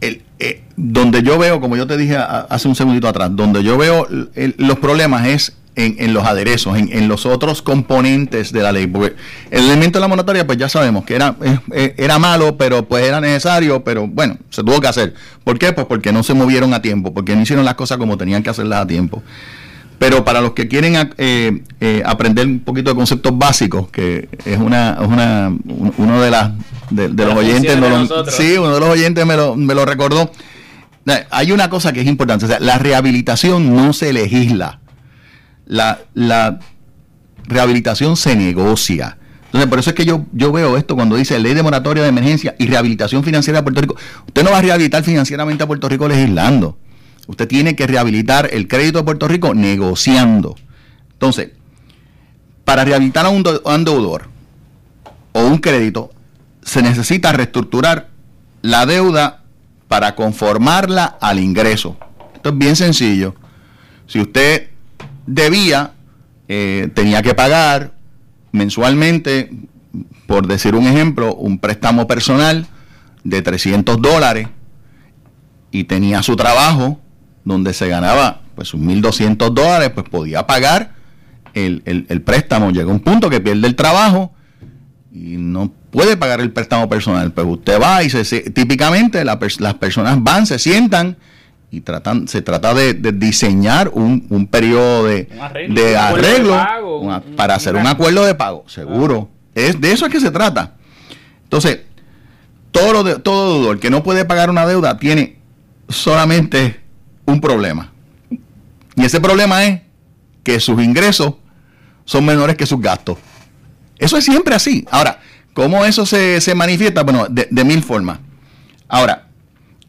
Speaker 2: El, eh, donde yo veo, como yo te dije a- hace un segundito atrás, donde yo veo el- los problemas es en, en los aderezos, en, en los otros componentes de la ley. Porque el elemento de la monetaria, pues ya sabemos que era, eh, eh, era malo, pero pues era necesario, pero bueno, se tuvo que hacer. ¿Por qué? Pues porque no se movieron a tiempo, porque no hicieron las cosas como tenían que hacerlas a tiempo. Pero para los que quieren eh, eh, aprender un poquito de conceptos básicos, que es una, es una un- uno de las de, los oyentes,
Speaker 1: de
Speaker 2: lo- sí, uno de los oyentes me lo, me lo recordó. Hay una cosa que es importante, o sea, la rehabilitación no se legisla, la, la rehabilitación se negocia. Entonces, por eso es que yo, yo veo esto cuando dice ley de moratoria de emergencia y rehabilitación financiera de Puerto Rico. Usted no va a rehabilitar financieramente a Puerto Rico legislando. Usted tiene que rehabilitar el crédito de Puerto Rico negociando. Entonces, para rehabilitar un, a un deudor o un crédito, se necesita reestructurar la deuda para conformarla al ingreso. Esto es bien sencillo. Si usted debía, eh, tenía que pagar mensualmente, por decir un ejemplo, un préstamo personal de 300 dólares y tenía su trabajo donde se ganaba pues sus 1.200 dólares, pues podía pagar el, el- el préstamo. Llega un punto que pierde el trabajo y no puede pagar el préstamo personal. Pues usted va y se, típicamente las personas van, se sientan y tratan, se trata de, de diseñar un, un periodo de
Speaker 1: Un arreglo.
Speaker 2: de
Speaker 3: Un acuerdo de
Speaker 2: arreglo
Speaker 3: pago,
Speaker 2: una-
Speaker 3: un-
Speaker 2: para hacer un acuerdo de pago, seguro. Es de eso es que se trata. Entonces, todo, de- todo deudor que no puede pagar una deuda tiene solamente un problema. Y ese problema es que sus ingresos son menores que sus gastos. Eso es siempre así. Ahora, ¿cómo eso se, se manifiesta? Bueno, de, de mil formas. Ahora,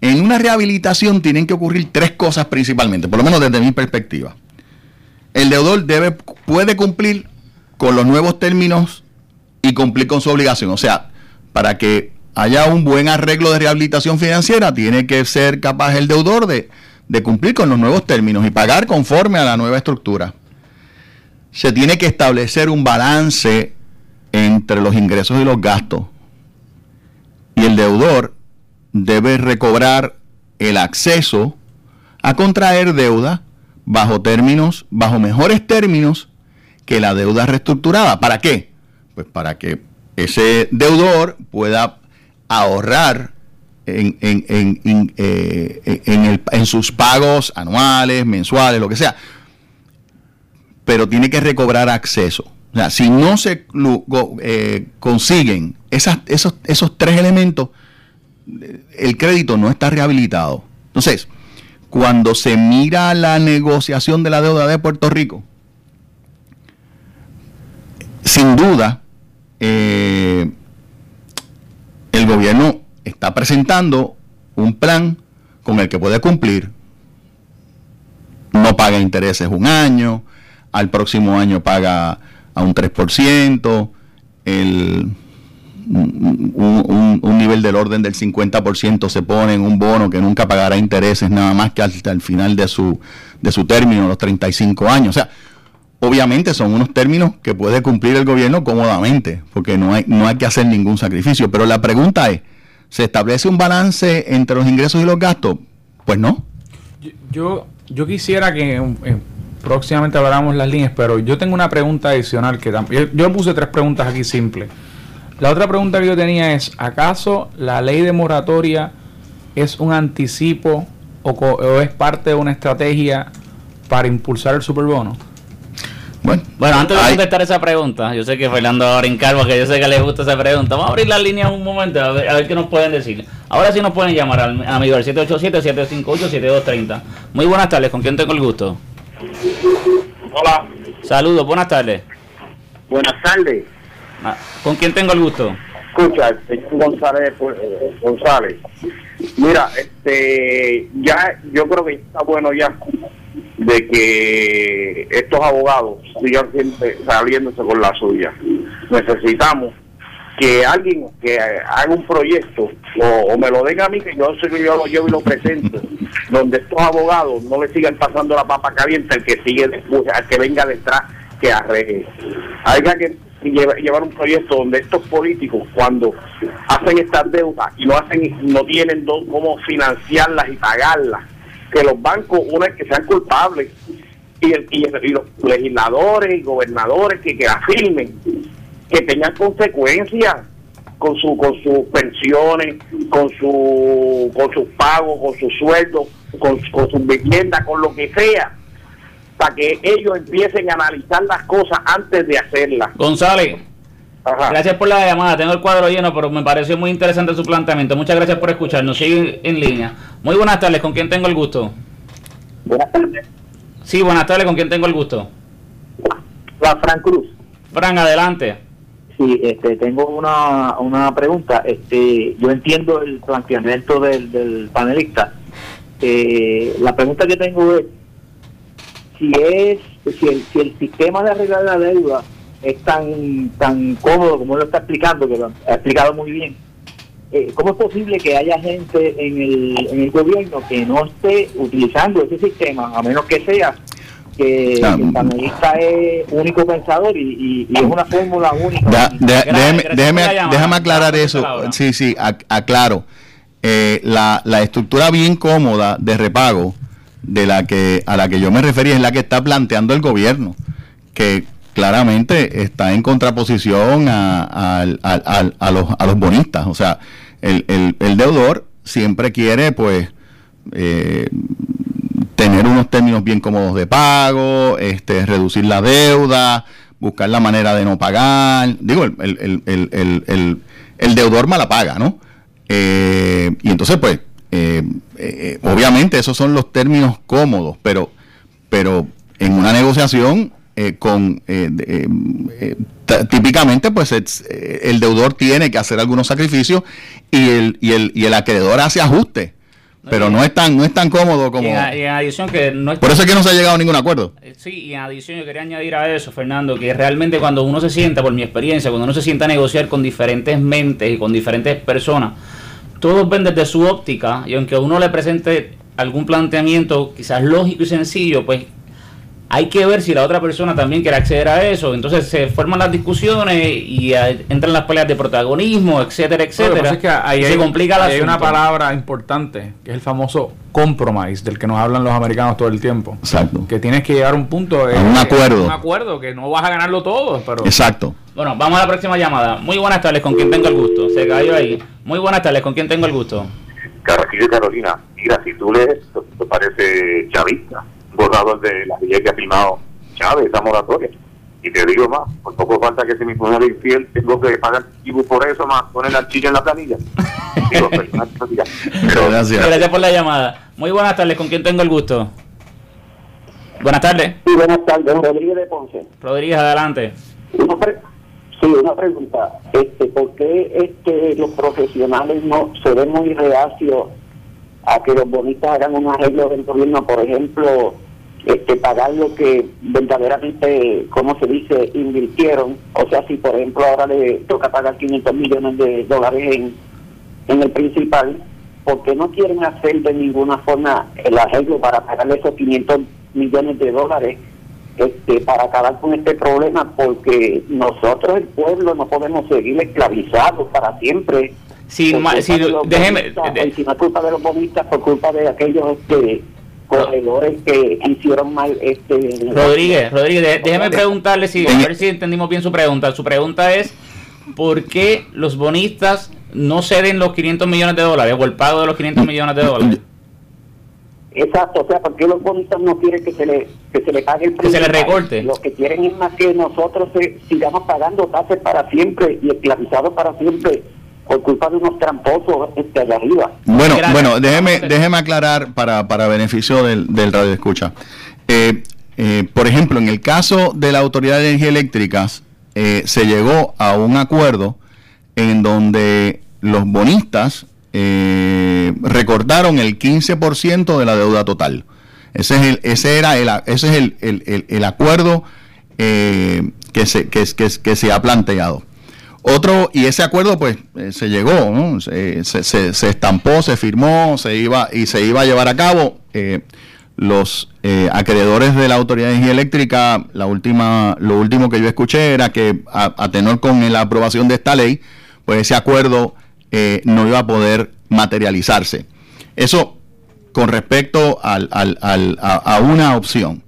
Speaker 2: en una rehabilitación tienen que ocurrir tres cosas principalmente, por lo menos desde mi perspectiva. El deudor debe, puede cumplir con los nuevos términos y cumplir con su obligación. O sea, para que haya un buen arreglo de rehabilitación financiera, tiene que ser capaz el deudor de, de cumplir con los nuevos términos y pagar conforme a la nueva estructura. Se tiene que establecer un balance entre los ingresos y los gastos. Y el deudor debe recobrar el acceso a contraer deuda bajo términos, bajo mejores términos que la deuda reestructurada. ¿Para qué? Pues para que ese deudor pueda ahorrar en, en- en- en, eh, sus pagos anuales, mensuales, lo que sea. Pero tiene que recobrar acceso. O sea, si no se eh, consiguen esos, esos tres elementos, el crédito no está rehabilitado. Entonces, cuando se mira la negociación de la deuda de Puerto Rico, sin duda, eh, el gobierno está presentando un plan con el que puede cumplir. No paga intereses un año, al próximo año paga a un 3%, el, un, un- nivel del orden del 50% se pone en un bono que nunca pagará intereses nada más que hasta el final de su, de su término, los 35 años. O sea, obviamente son unos términos que puede cumplir el gobierno cómodamente, porque no hay, no hay que hacer ningún sacrificio. Pero la pregunta es, ¿se establece un balance entre los ingresos y los gastos? Pues no.
Speaker 3: Yo, yo quisiera que eh, próximamente habláramos las líneas, pero yo tengo una pregunta adicional que. Yo, yo puse tres preguntas aquí simples. La otra pregunta que yo tenía es: ¿acaso la ley de moratoria es un anticipo o, co- o es parte de una estrategia para impulsar el superbono?
Speaker 2: Bueno,
Speaker 1: Bueno, antes de
Speaker 2: hay-
Speaker 1: contestar esa pregunta, yo sé que Fernando va a brincar porque yo sé que le gusta esa pregunta. Vamos a abrir las líneas un momento a ver, a ver qué nos pueden decir. Ahora sí nos pueden llamar al amigo al 787-758-7230. Muy buenas tardes, ¿con quién tengo el gusto?
Speaker 10: Hola,
Speaker 1: Saludos, buenas tardes.
Speaker 10: buenas tardes.
Speaker 1: Ah, ¿Con quién tengo el gusto?
Speaker 10: Escucha, el señor González, pues, eh, González. Mira, este, ya, yo creo que está bueno ya de que estos abogados sigan siempre saliéndose con la suya. Necesitamos que alguien que haga un proyecto o, o me lo den a mí que yo yo lo llevo y lo presento donde estos abogados no le sigan pasando la papa caliente al que sigue después al que venga detrás que arregle haya que llevar, un proyecto donde estos políticos cuando hacen estas deudas y no hacen no tienen do- cómo financiarlas y pagarlas que los bancos una que sean culpables y, el- y, el- y los legisladores y gobernadores que, que afirmen que tengan consecuencias con su con sus pensiones, con su con sus pagos, con sus sueldos, con, con sus viviendas, con lo que sea, para que ellos empiecen a analizar las cosas antes de hacerlas.
Speaker 1: González,
Speaker 10: Ajá.
Speaker 1: gracias por la llamada. Tengo el cuadro lleno, pero me pareció muy interesante su planteamiento. Muchas gracias por escucharnos. Sigue en línea. Muy buenas tardes, ¿con quién tengo el gusto?
Speaker 10: Buenas tardes.
Speaker 1: Sí, buenas tardes, ¿con quién tengo el gusto?
Speaker 12: La Fran Cruz.
Speaker 1: Fran, adelante.
Speaker 12: Sí, este, tengo una, una pregunta. Este, yo entiendo el planteamiento del, del panelista. Eh, la pregunta que tengo es si es si el, si el sistema de arreglar la deuda es tan tan cómodo como él lo está explicando, que lo ha explicado muy bien. eh, ¿Cómo es posible que haya gente en el, en el gobierno que no esté utilizando ese sistema, a menos que sea que el panelista es único pensador y, y- y es una fórmula única?
Speaker 2: Da- de-
Speaker 1: Gracias,
Speaker 2: déjeme, déjeme- déjame aclarar eso. Sí, sí, ac- aclaro. Eh, la, la estructura bien cómoda de repago de la que a la que yo me refería es la que está planteando el gobierno, que claramente está en contraposición a, a los, a los bonistas. O sea, el, el- el deudor siempre quiere, pues, eh, tener unos términos bien cómodos de pago, este, reducir la deuda, buscar la manera de no pagar. Digo, el, el- el- el deudor mala paga, ¿no? Eh, y entonces, pues, eh, eh, obviamente esos son los términos cómodos, pero, pero en una negociación eh, con eh, eh, eh, típicamente pues es- eh, el deudor tiene que hacer algunos sacrificios y el, y el, y el acreedor hace ajustes pero no es tan no es tan cómodo como
Speaker 1: Y en, y en adición que no es
Speaker 2: por eso es que no se ha llegado a ningún acuerdo.
Speaker 1: Eh, Sí, y en adición yo quería añadir a eso, Fernando, que realmente cuando uno se sienta, por mi experiencia, cuando uno se sienta a negociar con diferentes mentes y con diferentes personas, todos ven desde su óptica y aunque uno le presente algún planteamiento quizás lógico y sencillo, pues hay que ver si la otra persona también quiere acceder a eso. Entonces se forman las discusiones y entran las peleas de protagonismo, etcétera,
Speaker 3: Lo que
Speaker 1: etcétera.
Speaker 3: pasa es que ahí hay,
Speaker 1: se complica la
Speaker 3: hay una palabra importante, que es el famoso compromise, del que nos hablan los americanos todo el tiempo.
Speaker 2: exacto
Speaker 3: Que tienes que llegar a un punto...
Speaker 2: A un acuerdo.
Speaker 3: Un acuerdo, que no vas a ganarlo todo, pero...
Speaker 2: exacto
Speaker 1: Bueno, vamos a la próxima llamada. Muy buenas tardes, ¿con quién tengo el gusto? Se cayó ahí. Muy buenas tardes, ¿con quién tengo el gusto?
Speaker 11: Carraquillo Carolina, mira, si tú lees, te parece chavista, borrador de la ley que ha firmado Chávez, esa moratoria. Y te digo más, por poco falta que si mi mujer es infiel, tengo que pagar tribu por eso, más poner la chilla en la planilla. Digo. Pero,
Speaker 2: gracias
Speaker 1: Gracias por la llamada. Muy buenas tardes, ¿con quién tengo el gusto? Buenas tardes,
Speaker 12: Sí, buenas tardes, Rodríguez de Ponce.
Speaker 1: Rodríguez, adelante.
Speaker 12: Una, pre-
Speaker 13: Sí, una pregunta. Este, ¿Por qué este, los profesionales no se ven muy reacios a que los bonistas hagan un arreglo del gobierno? Por ejemplo, este, pagar lo que verdaderamente, como se dice, invirtieron. O sea, si por ejemplo ahora le toca pagar 500 millones de dólares en, en el principal, ¿por qué no quieren hacer de ninguna forma el arreglo para pagarle esos 500 millones de dólares? este, para acabar con este problema, porque nosotros, el pueblo, no podemos seguir esclavizados para siempre.
Speaker 1: Sí,
Speaker 13: culpa
Speaker 1: sí,
Speaker 13: los
Speaker 1: déjeme-
Speaker 13: si culpa de los bonistas, por culpa de aquellos este, corredores que hicieron mal. Este,
Speaker 1: Rodríguez, Rodríguez, de- déjeme preguntarle si, a ver si entendimos bien su pregunta. Su pregunta es, ¿por qué los bonistas no ceden los 500 millones de dólares o el pago de los 500 millones de dólares?
Speaker 13: Exacto, o sea, porque los bonistas no quieren que se le, que se le pague el
Speaker 1: Que se le recorte.
Speaker 13: Lo que quieren es más que nosotros eh, sigamos pagando tasas para siempre y esclavizados para siempre por culpa de unos tramposos este, allá arriba.
Speaker 2: Bueno, bueno, déjeme, déjeme aclarar para, para beneficio del, del radio escucha. Eh, eh, por ejemplo, en el caso de la Autoridad de Energía Eléctricas, eh, se llegó a un acuerdo en donde los bonistas eh, recordaron el 15% de la deuda total. Ese es el, ese era el, ese es el, el- el- el acuerdo eh, que, se, que, que- que se ha planteado. Otro, y ese acuerdo pues eh, se llegó, se, se- estampó, se firmó, se iba y se iba a llevar a cabo. Eh, los eh, acreedores de la Autoridad de Energía Eléctrica, la última, lo último que yo escuché era que a, tenor con la aprobación de esta ley, pues ese acuerdo eh, no iba a poder materializarse. Eso con respecto al- al- a, una opción.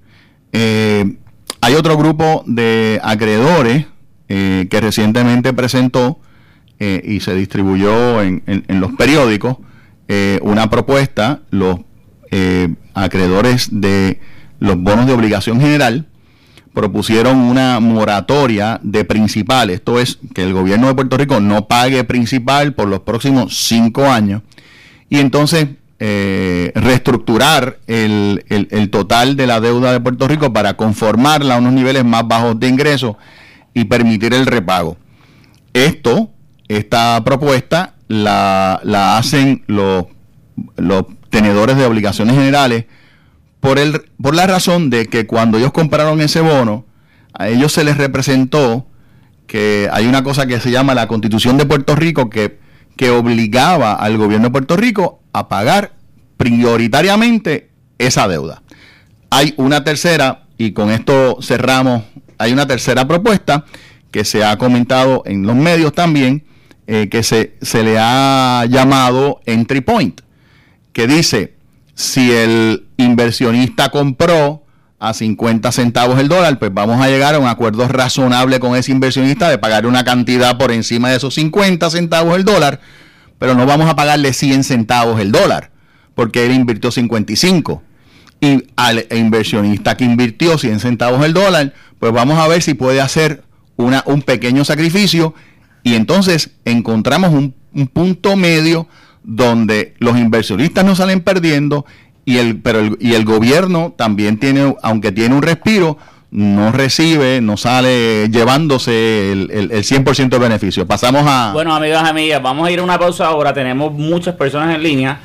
Speaker 2: Hay otro grupo de acreedores eh, que recientemente presentó eh, y se distribuyó en, en- los periódicos eh, una propuesta, los acreedores de los bonos de obligación general propusieron una moratoria de principal, esto es que el gobierno de Puerto Rico no pague principal por los próximos cinco años. Y entonces reestructurar el, el- el total de la deuda de Puerto Rico para conformarla a unos niveles más bajos de ingresos y permitir el repago. Esto, esta propuesta, la, la hacen los, los tenedores de obligaciones generales por, el, por la razón de que cuando ellos compraron ese bono, a ellos se les representó que hay una cosa que se llama la Constitución de Puerto Rico que, que obligaba al gobierno de Puerto Rico a pagar prioritariamente esa deuda. Hay una tercera, y con esto cerramos, hay una tercera propuesta que se ha comentado en los medios también, eh, que se, se le ha llamado entry point, que dice, si el inversionista compró a 50 centavos el dólar, pues vamos a llegar a un acuerdo razonable con ese inversionista de pagar una cantidad por encima de esos 50 centavos el dólar, pero no vamos a pagarle 100 centavos el dólar, porque él invirtió 55. Y al inversionista que invirtió 100 centavos el dólar, pues vamos a ver si puede hacer una, un pequeño sacrificio y entonces encontramos un, un punto medio donde los inversionistas no salen perdiendo y el, pero el, y el gobierno también tiene, aunque tiene un respiro, no recibe, no sale llevándose el, el, el 100% de beneficio. Pasamos a...
Speaker 1: Bueno, amigos, amigas, vamos a ir a una pausa ahora. Tenemos muchas personas en línea.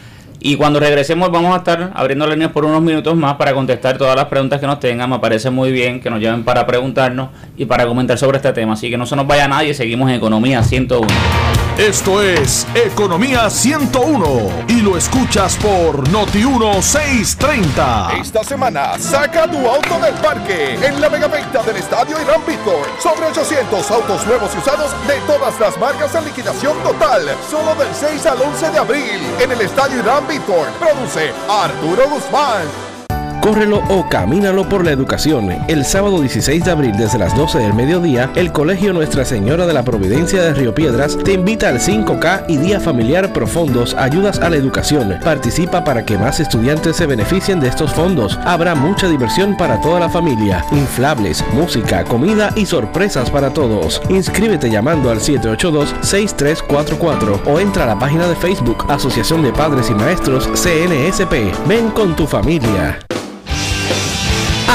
Speaker 1: Y cuando regresemos vamos a estar abriendo líneas por unos minutos más para contestar todas las preguntas que nos tengan. Me parece muy bien que nos llamen para preguntarnos y para comentar sobre este tema. Así que no se nos vaya nadie, seguimos en Economía 101.
Speaker 5: Esto es Economía 101 y lo escuchas por Noti 1630.
Speaker 14: Esta semana saca tu auto del parque en la mega venta del Estadio Irán Bithorn. Sobre 800 autos nuevos y usados de todas las marcas en liquidación total. Solo del 6 al 11 de abril en el Estadio Irán Bithorn. Produce Arturo Guzmán.
Speaker 7: Córrelo o camínalo por la educación. El sábado 16 de abril desde las 12 del mediodía, el Colegio Nuestra Señora de la Providencia de Río Piedras te invita al 5K y Día Familiar Profondos Ayudas a la Educación. Participa para que más estudiantes se beneficien de estos fondos. Habrá mucha diversión para toda la familia, inflables, música, comida y sorpresas para todos. Inscríbete llamando al 782-6344 o entra a la página de Facebook Asociación de Padres y Maestros CNSP. Ven con tu familia.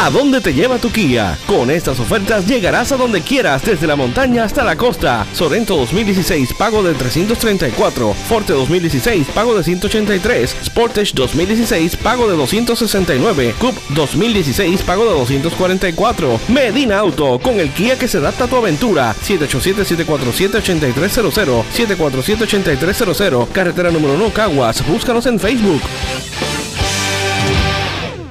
Speaker 7: ¿A dónde te lleva tu Kia? Con estas ofertas llegarás a donde quieras, desde la montaña hasta la costa. Sorento 2016, pago de 334. Forte 2016, pago de 183. Sportage 2016, pago de 269. Cup 2016, pago de 244. Medina Auto, con el Kia que se adapta a tu aventura. 787-747-8300. 747-8300. Carretera número 1, Caguas. Búscanos en Facebook.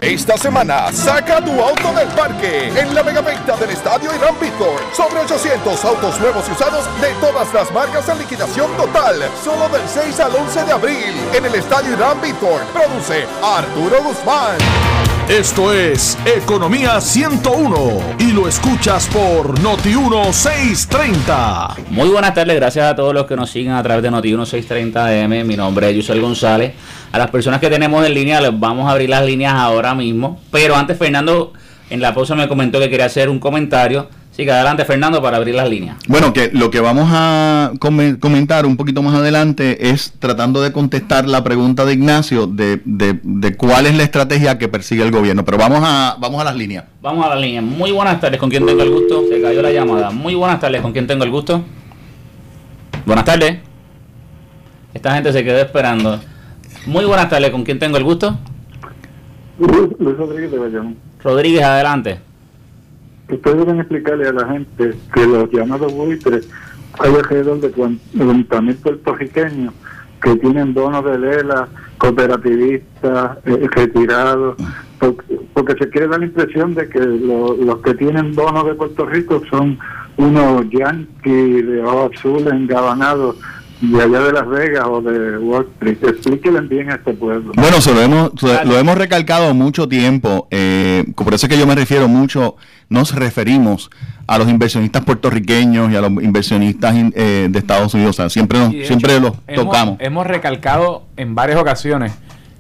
Speaker 14: Esta semana, saca tu auto del parque en la megaventa del Estadio Irán Víctor. Sobre 800 autos nuevos y usados de todas las marcas en liquidación total. Solo del 6 al 11 de abril en el Estadio Irán Víctor. Produce Arturo Guzmán.
Speaker 5: Esto es Economía 101 y lo escuchas por Noti 1630.
Speaker 1: Muy buenas tardes, gracias a todos los que nos siguen a través de Noti 1630 AM. Mi nombre es Yusel González. A las personas que tenemos en línea les vamos a abrir las líneas ahora mismo. Pero antes Fernando en la pausa me comentó que quería hacer un comentario. Así que adelante Fernando para abrir las líneas.
Speaker 2: Bueno, que lo que vamos a come- comentar un poquito más adelante es tratando de contestar la pregunta de Ignacio de, de- de cuál es la estrategia que persigue el gobierno. Pero vamos a, vamos a las líneas.
Speaker 1: Vamos a las líneas. Muy buenas tardes, ¿con quién tengo el gusto? Se cayó la llamada. Muy buenas tardes, ¿con quién tengo el gusto? Buenas tardes. Esta gente se quedó esperando. Muy buenas tardes, ¿con quién tengo el gusto?
Speaker 15: Luis Rodríguez de Bayamón.
Speaker 1: Rodríguez, adelante.
Speaker 15: Ustedes deben explicarle a la gente que los llamados buitres hay alrededor de 40 mil puertorriqueños que tienen bonos de Lela, cooperativistas, eh, retirados, porque, se quiere dar la impresión de que lo- los que tienen bonos de Puerto Rico son unos yanquis de ojos azules engabanados de allá de Las Vegas o de Wall Street. Explíquenle bien a este pueblo.
Speaker 2: Bueno, eso lo hemos, lo hemos recalcado mucho tiempo. eh, por eso es que yo me refiero mucho, nos referimos a los inversionistas puertorriqueños y a los inversionistas in- eh, de Estados Unidos. O sea, siempre, nos- siempre los
Speaker 3: hemos-
Speaker 2: tocamos.
Speaker 3: Hemos recalcado en varias ocasiones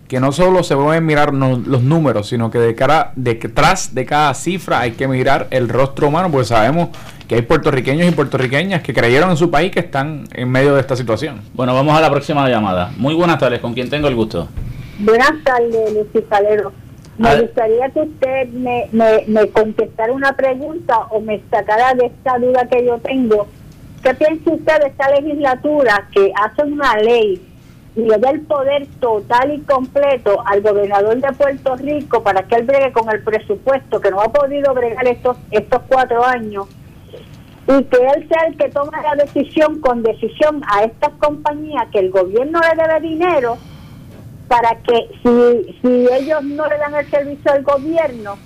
Speaker 3: que no solo se pueden mirar no- los números, sino que de cara, detrás de cada cifra hay que mirar el rostro humano, porque sabemos que hay puertorriqueños y puertorriqueñas que creyeron en su país que están en medio de esta situación.
Speaker 1: Bueno, vamos a la próxima llamada. Muy buenas tardes, ¿con quién tengo el gusto?
Speaker 16: Buenas tardes, Lucy Calero. Me
Speaker 1: Ah.
Speaker 16: gustaría que usted me, me, me contestara una pregunta o me sacara de esta duda que yo tengo. ¿Qué piensa usted de esta legislatura que hace una ley le da el poder total y completo al gobernador de Puerto Rico para que él bregue con el presupuesto que no ha podido bregar estos, estos cuatro años? y que él sea el que toma la decisión con decisión a estas compañías que el gobierno le debe dinero para que si, si ellos no le dan el servicio al gobierno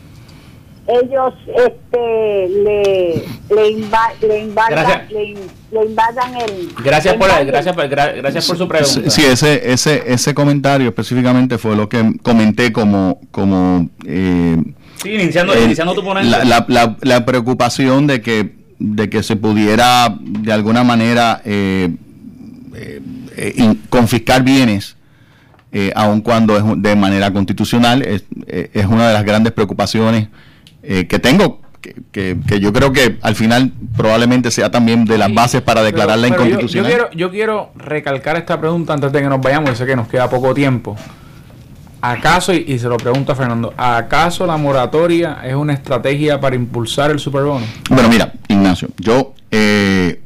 Speaker 16: ellos este le le, inva- le invadan
Speaker 1: Gracias.
Speaker 16: le, in- le invadan el
Speaker 1: Gracias por,
Speaker 16: invaden-
Speaker 1: gracias por, gra- gracias por su pregunta.
Speaker 2: Sí, ese, ese, ese comentario específicamente fue lo que comenté como, como eh,
Speaker 1: Sí, iniciando,
Speaker 2: el-
Speaker 1: iniciando tu ponencia.
Speaker 2: la, la, la, la preocupación de que, de que se pudiera de alguna manera eh, eh, eh, in- confiscar bienes, eh, aun cuando es un- de manera constitucional, es, es una de las grandes preocupaciones eh, que tengo. Que, que- que yo creo que al final probablemente sea también de las bases para
Speaker 3: yo- Yo,
Speaker 2: inconstitucional.
Speaker 3: quiero, yo quiero recalcar esta pregunta antes de que nos vayamos, yo sé que nos queda poco tiempo. ¿Acaso, y, y se lo pregunto a Fernando, ¿acaso la moratoria es una estrategia para impulsar el superbono?
Speaker 2: Bueno, mira, Ignacio, yo eh,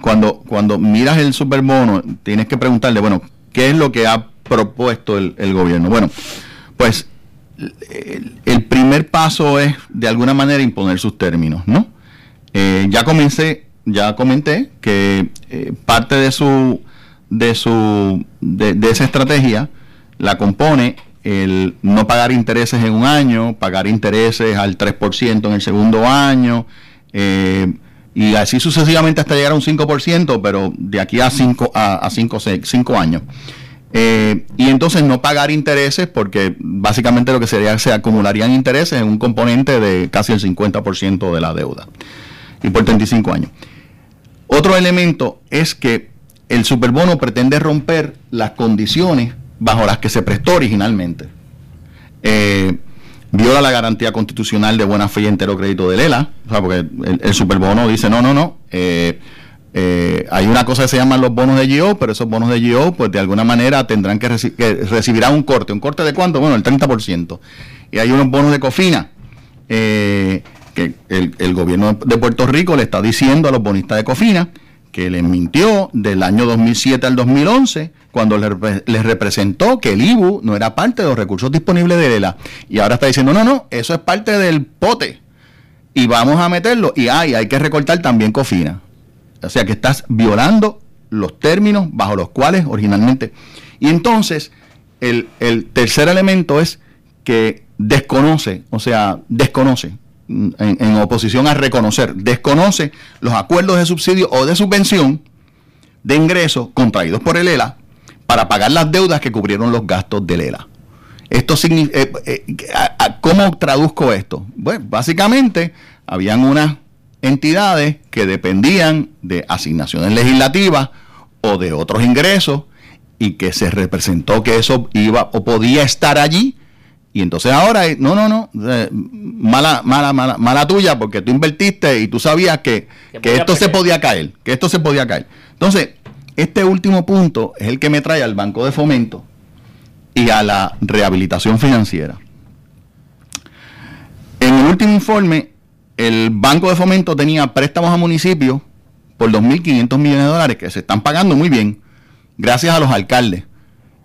Speaker 2: cuando, cuando miras el superbono, tienes que preguntarle, bueno, ¿qué es lo que ha propuesto el, el gobierno? Bueno, pues el, primer paso es de alguna manera imponer sus términos, ¿no? Eh, ya comencé, ya comenté que eh, parte de su de su de, esa estrategia la compone el no pagar intereses en un año, pagar intereses al 3% en el segundo año, eh, y así sucesivamente hasta llegar a un 5%, pero de aquí a 5 a, cinco, cinco años. Eh, y entonces no pagar intereses porque básicamente lo que sería se acumularían intereses en un componente de casi el 50% de la deuda. Y por 35 años. Otro elemento es que el superbono pretende romper las condiciones bajo las que se prestó originalmente. Eh, viola la garantía constitucional de buena fe y entero crédito de Lela, o sea, porque el, el superbono dice, no, no, no, eh, eh, hay una cosa que se llaman los bonos de GO, pero esos bonos de GO, pues de alguna manera tendrán que, reci- que recibirán un corte. ¿Un corte de cuánto? Bueno, el 30%. Y hay unos bonos de COFINA, eh, que el, gobierno de Puerto Rico le está diciendo a los bonistas de COFINA que les mintió del año 2007 al 2011, cuando les representó que el IBU no era parte de los recursos disponibles de ELA. Y ahora está diciendo, no, no, eso es parte del pote. Y vamos a meterlo. Y hay, hay que recortar también COFINA. O sea que estás violando los términos bajo los cuales originalmente. Y entonces, el, el tercer elemento es que desconoce, o sea, desconoce, en, oposición a reconocer, desconoce los acuerdos de subsidio o de subvención de ingresos contraídos por el ELA para pagar las deudas que cubrieron los gastos del ELA. Esto signi- eh, eh, ¿Cómo traduzco esto? Bueno, básicamente habían unas entidades que dependían de asignaciones legislativas o de otros ingresos y que se representó que eso iba o podía estar allí. Y entonces ahora eh, no no no eh, mala mala mala mala tuya porque tú invertiste y tú sabías que, que esto se podía caer que esto se podía caer. Entonces este último punto es el que me trae al banco de fomento y a la rehabilitación financiera. En el último informe el banco de fomento tenía préstamos a municipios por 2.500 millones de dólares que se están pagando muy bien gracias a los alcaldes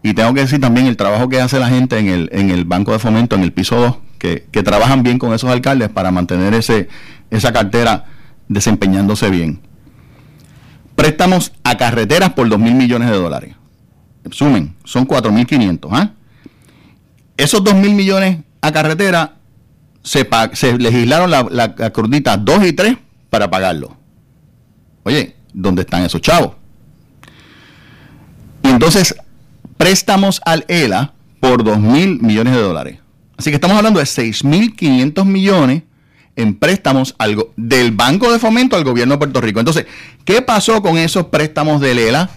Speaker 2: y tengo que decir también el trabajo que hace la gente en el, en el Banco de Fomento, en el piso 2, que, que trabajan bien con esos alcaldes para mantener ese, esa cartera desempeñándose bien. Préstamos a carreteras por 2 mil millones de dólares. Sumen, son 4.500. ¿ah? Esos 2 mil millones a carretera se, legislaron la, la, la crudita 2 y 3 para pagarlo. Oye, ¿dónde están esos chavos? Y entonces, préstamos al ELA por 2 mil millones de dólares. Así que estamos hablando de 6.500 millones en préstamos al del Banco de Fomento al gobierno de Puerto Rico. Entonces, ¿qué pasó con esos préstamos del ELA?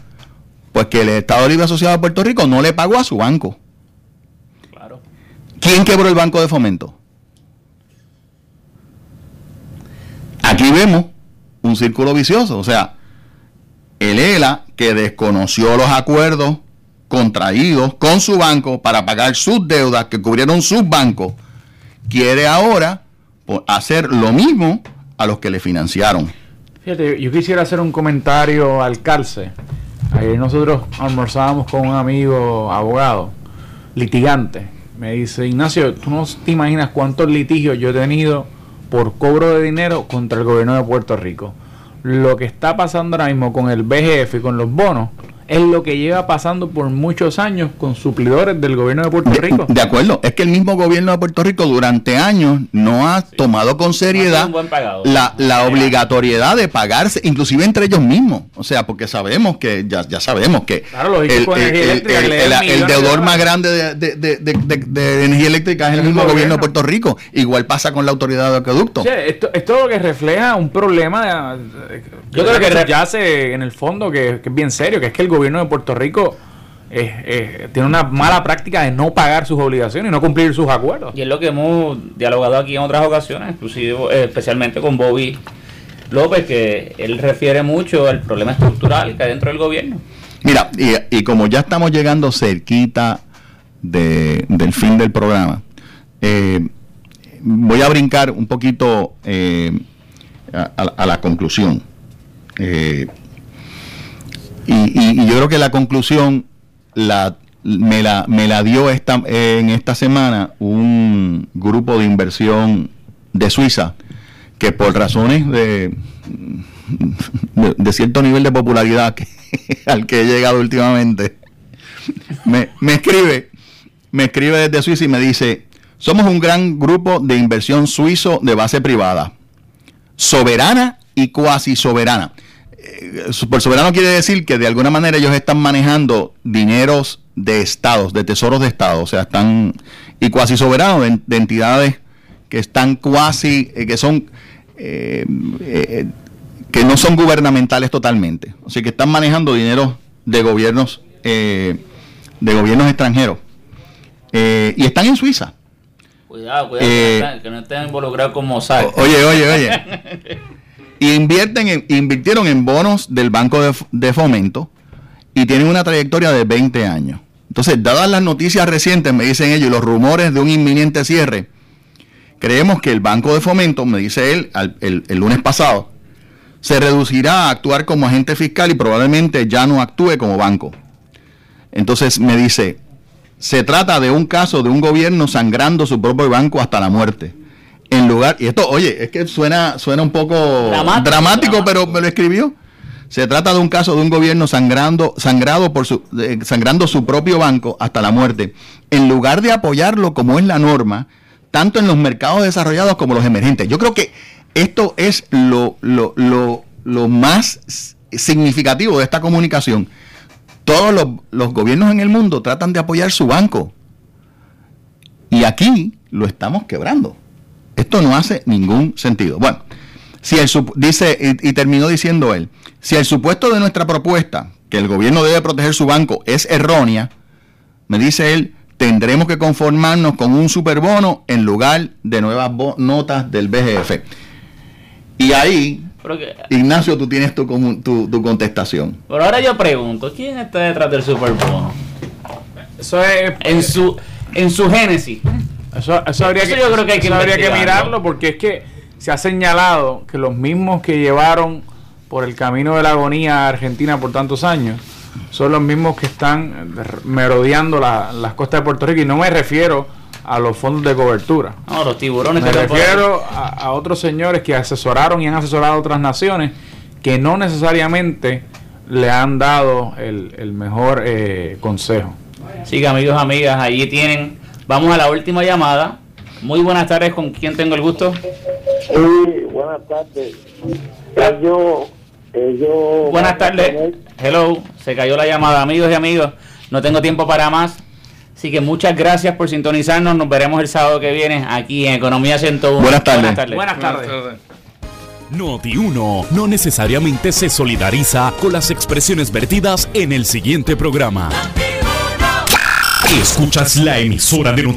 Speaker 2: Pues que el Estado Libre Asociado de Puerto Rico no le pagó a su banco.
Speaker 1: Claro.
Speaker 2: ¿Quién quebró el Banco de Fomento? Aquí vemos un círculo vicioso. O sea, el ELA que desconoció los acuerdos contraídos con su banco para pagar sus deudas que cubrieron sus bancos, quiere ahora hacer lo mismo a los que le financiaron.
Speaker 3: Fíjate, yo quisiera hacer un comentario al calce. Ayer nosotros almorzábamos con un amigo abogado, litigante. Me dice, Ignacio, tú no te imaginas cuántos litigios yo he tenido por cobro de dinero contra el gobierno de Puerto Rico. Lo que está pasando ahora mismo con el BGF y con los bonos es lo que lleva pasando por muchos años con suplidores del gobierno de Puerto Rico.
Speaker 2: De acuerdo, es que el mismo gobierno de Puerto Rico durante años no ha tomado con seriedad la, la obligatoriedad de pagarse, incluve entre ellos mismos. O sea, porque sabemos que, ya, ya sabemos que
Speaker 3: Claro, lógico,
Speaker 2: el,
Speaker 3: con
Speaker 2: el-
Speaker 3: energía
Speaker 2: el-
Speaker 3: eléctrica que
Speaker 2: el-
Speaker 3: de
Speaker 2: deudor más grande de, de- de- de- de- de energía eléctrica es el
Speaker 3: El
Speaker 2: mismo gobierno de. Puerto Rico. Igual pasa con la autoridad de acueducto.
Speaker 3: Esto, esto lo que refleja un problema de-
Speaker 1: Yo creo que re-
Speaker 3: ya hace en el fondo que, que es bien serio, que es que el gobierno de Puerto Rico eh, eh, tiene una mala práctica de no pagar sus obligaciones y no cumplir sus acuerdos.
Speaker 1: Y es lo que hemos dialogado aquí en otras ocasiones, inclusive eh, especialmente con Bobby López, que él refiere mucho al problema estructural que hay dentro del gobierno.
Speaker 2: Mira, y, y como ya estamos llegando cerquita de- del fin del programa, eh, voy a brincar un poquito eh, a, a- a la conclusión. Eh, y, y- yo creo que la conclusión la, me, la, me la dio esta, en esta semana un grupo de inversión de Suiza que por razones de, de, de cierto nivel de popularidad que- al que he llegado últimamente, me, me escribe, me escribe desde Suiza y me dice, somos un gran grupo de inversión suizo de base privada, soberana y cuasi soberana. Eh, Por soberano quiere decir que de alguna manera ellos están manejando dineros de estados, de tesoros de estados, o sea, están y cuasi soberanos de, de entidades que están cuasi, eh, que son eh, eh, que no son gubernamentales totalmente, o sea, que están manejando dinero de gobiernos de gobiernos extranjeros y están en Suiza.
Speaker 1: Cuidado, cuidado, que, no estén, que no estén involucrados con Mossack.
Speaker 2: Oye, oye, oye. Y invierten en- invirtieron en bonos del Banco de, Fomento y tienen una trayectoria de 20 años. Entonces, dadas las noticias recientes, me dicen ellos, y los rumores de un inminente cierre, creemos que el Banco de Fomento, me dice él al- el lunes pasado, se reducirá a actuar como agente fiscal y probablemente ya no actúe como banco. Entonces me dice, se trata de un caso de un gobierno sangrando su propio banco hasta la muerte. En lugar, y esto, oye, es que suena, suena un poco
Speaker 1: Dramático,
Speaker 2: dramático, pero me lo escribió. Se trata de un caso de un gobierno sangrando, sangrado por su, eh, sangrando su propio banco hasta la muerte. En lugar de apoyarlo como es la norma, tanto en los mercados desarrollados como los emergentes. Yo creo que esto es lo, lo, lo, lo más significativo de esta comunicación. Todos los, los gobiernos en el mundo tratan de apoyar su banco. Y aquí lo estamos quebrando. Esto no hace ningún sentido. Bueno, si el dice, y, y terminó diciendo él, si el supuesto de nuestra propuesta, que el gobierno debe proteger su banco, es errónea, me dice él, tendremos que conformarnos con un superbono en lugar de nuevas notas del BGF. Y ahí,
Speaker 1: que-
Speaker 2: Ignacio, tú tienes tu, tu, tu contestación.
Speaker 1: pero ahora yo pregunto, ¿quién está detrás del superbono?
Speaker 3: Eso es
Speaker 1: en su en su génesis.
Speaker 3: Eso, eso habría
Speaker 1: Eso
Speaker 3: que,
Speaker 1: yo creo que hay que
Speaker 3: eso habría que mirarlo porque es que se ha señalado que los mismos que llevaron por el camino de la agonía a Argentina por tantos años son los mismos que están merodeando la- las costas de Puerto Rico y no me refiero a los fondos de cobertura.
Speaker 1: No, los tiburones
Speaker 3: Me refiero a, a otros señores que asesoraron y han asesorado a otras naciones que no necesariamente le han dado el, el mejor eh, consejo.
Speaker 1: Sí, amigos, amigas, allí tienen. Vamos a la última llamada. Muy buenas tardes, ¿con quién tengo el gusto?
Speaker 13: Sí, buenas tardes. Yo, eh, yo
Speaker 1: Buenas tardes. Hello, se cayó la llamada, amigos y amigos. No tengo tiempo para más. Así que muchas gracias por sintonizarnos. Nos veremos el sábado que viene aquí en Economía 101.
Speaker 2: Buenas tardes.
Speaker 1: Buenas tardes.
Speaker 9: Noti 1 no necesariamente se solidariza con las expresiones vertidas en el siguiente programa. Escuchas la emisora de noticias.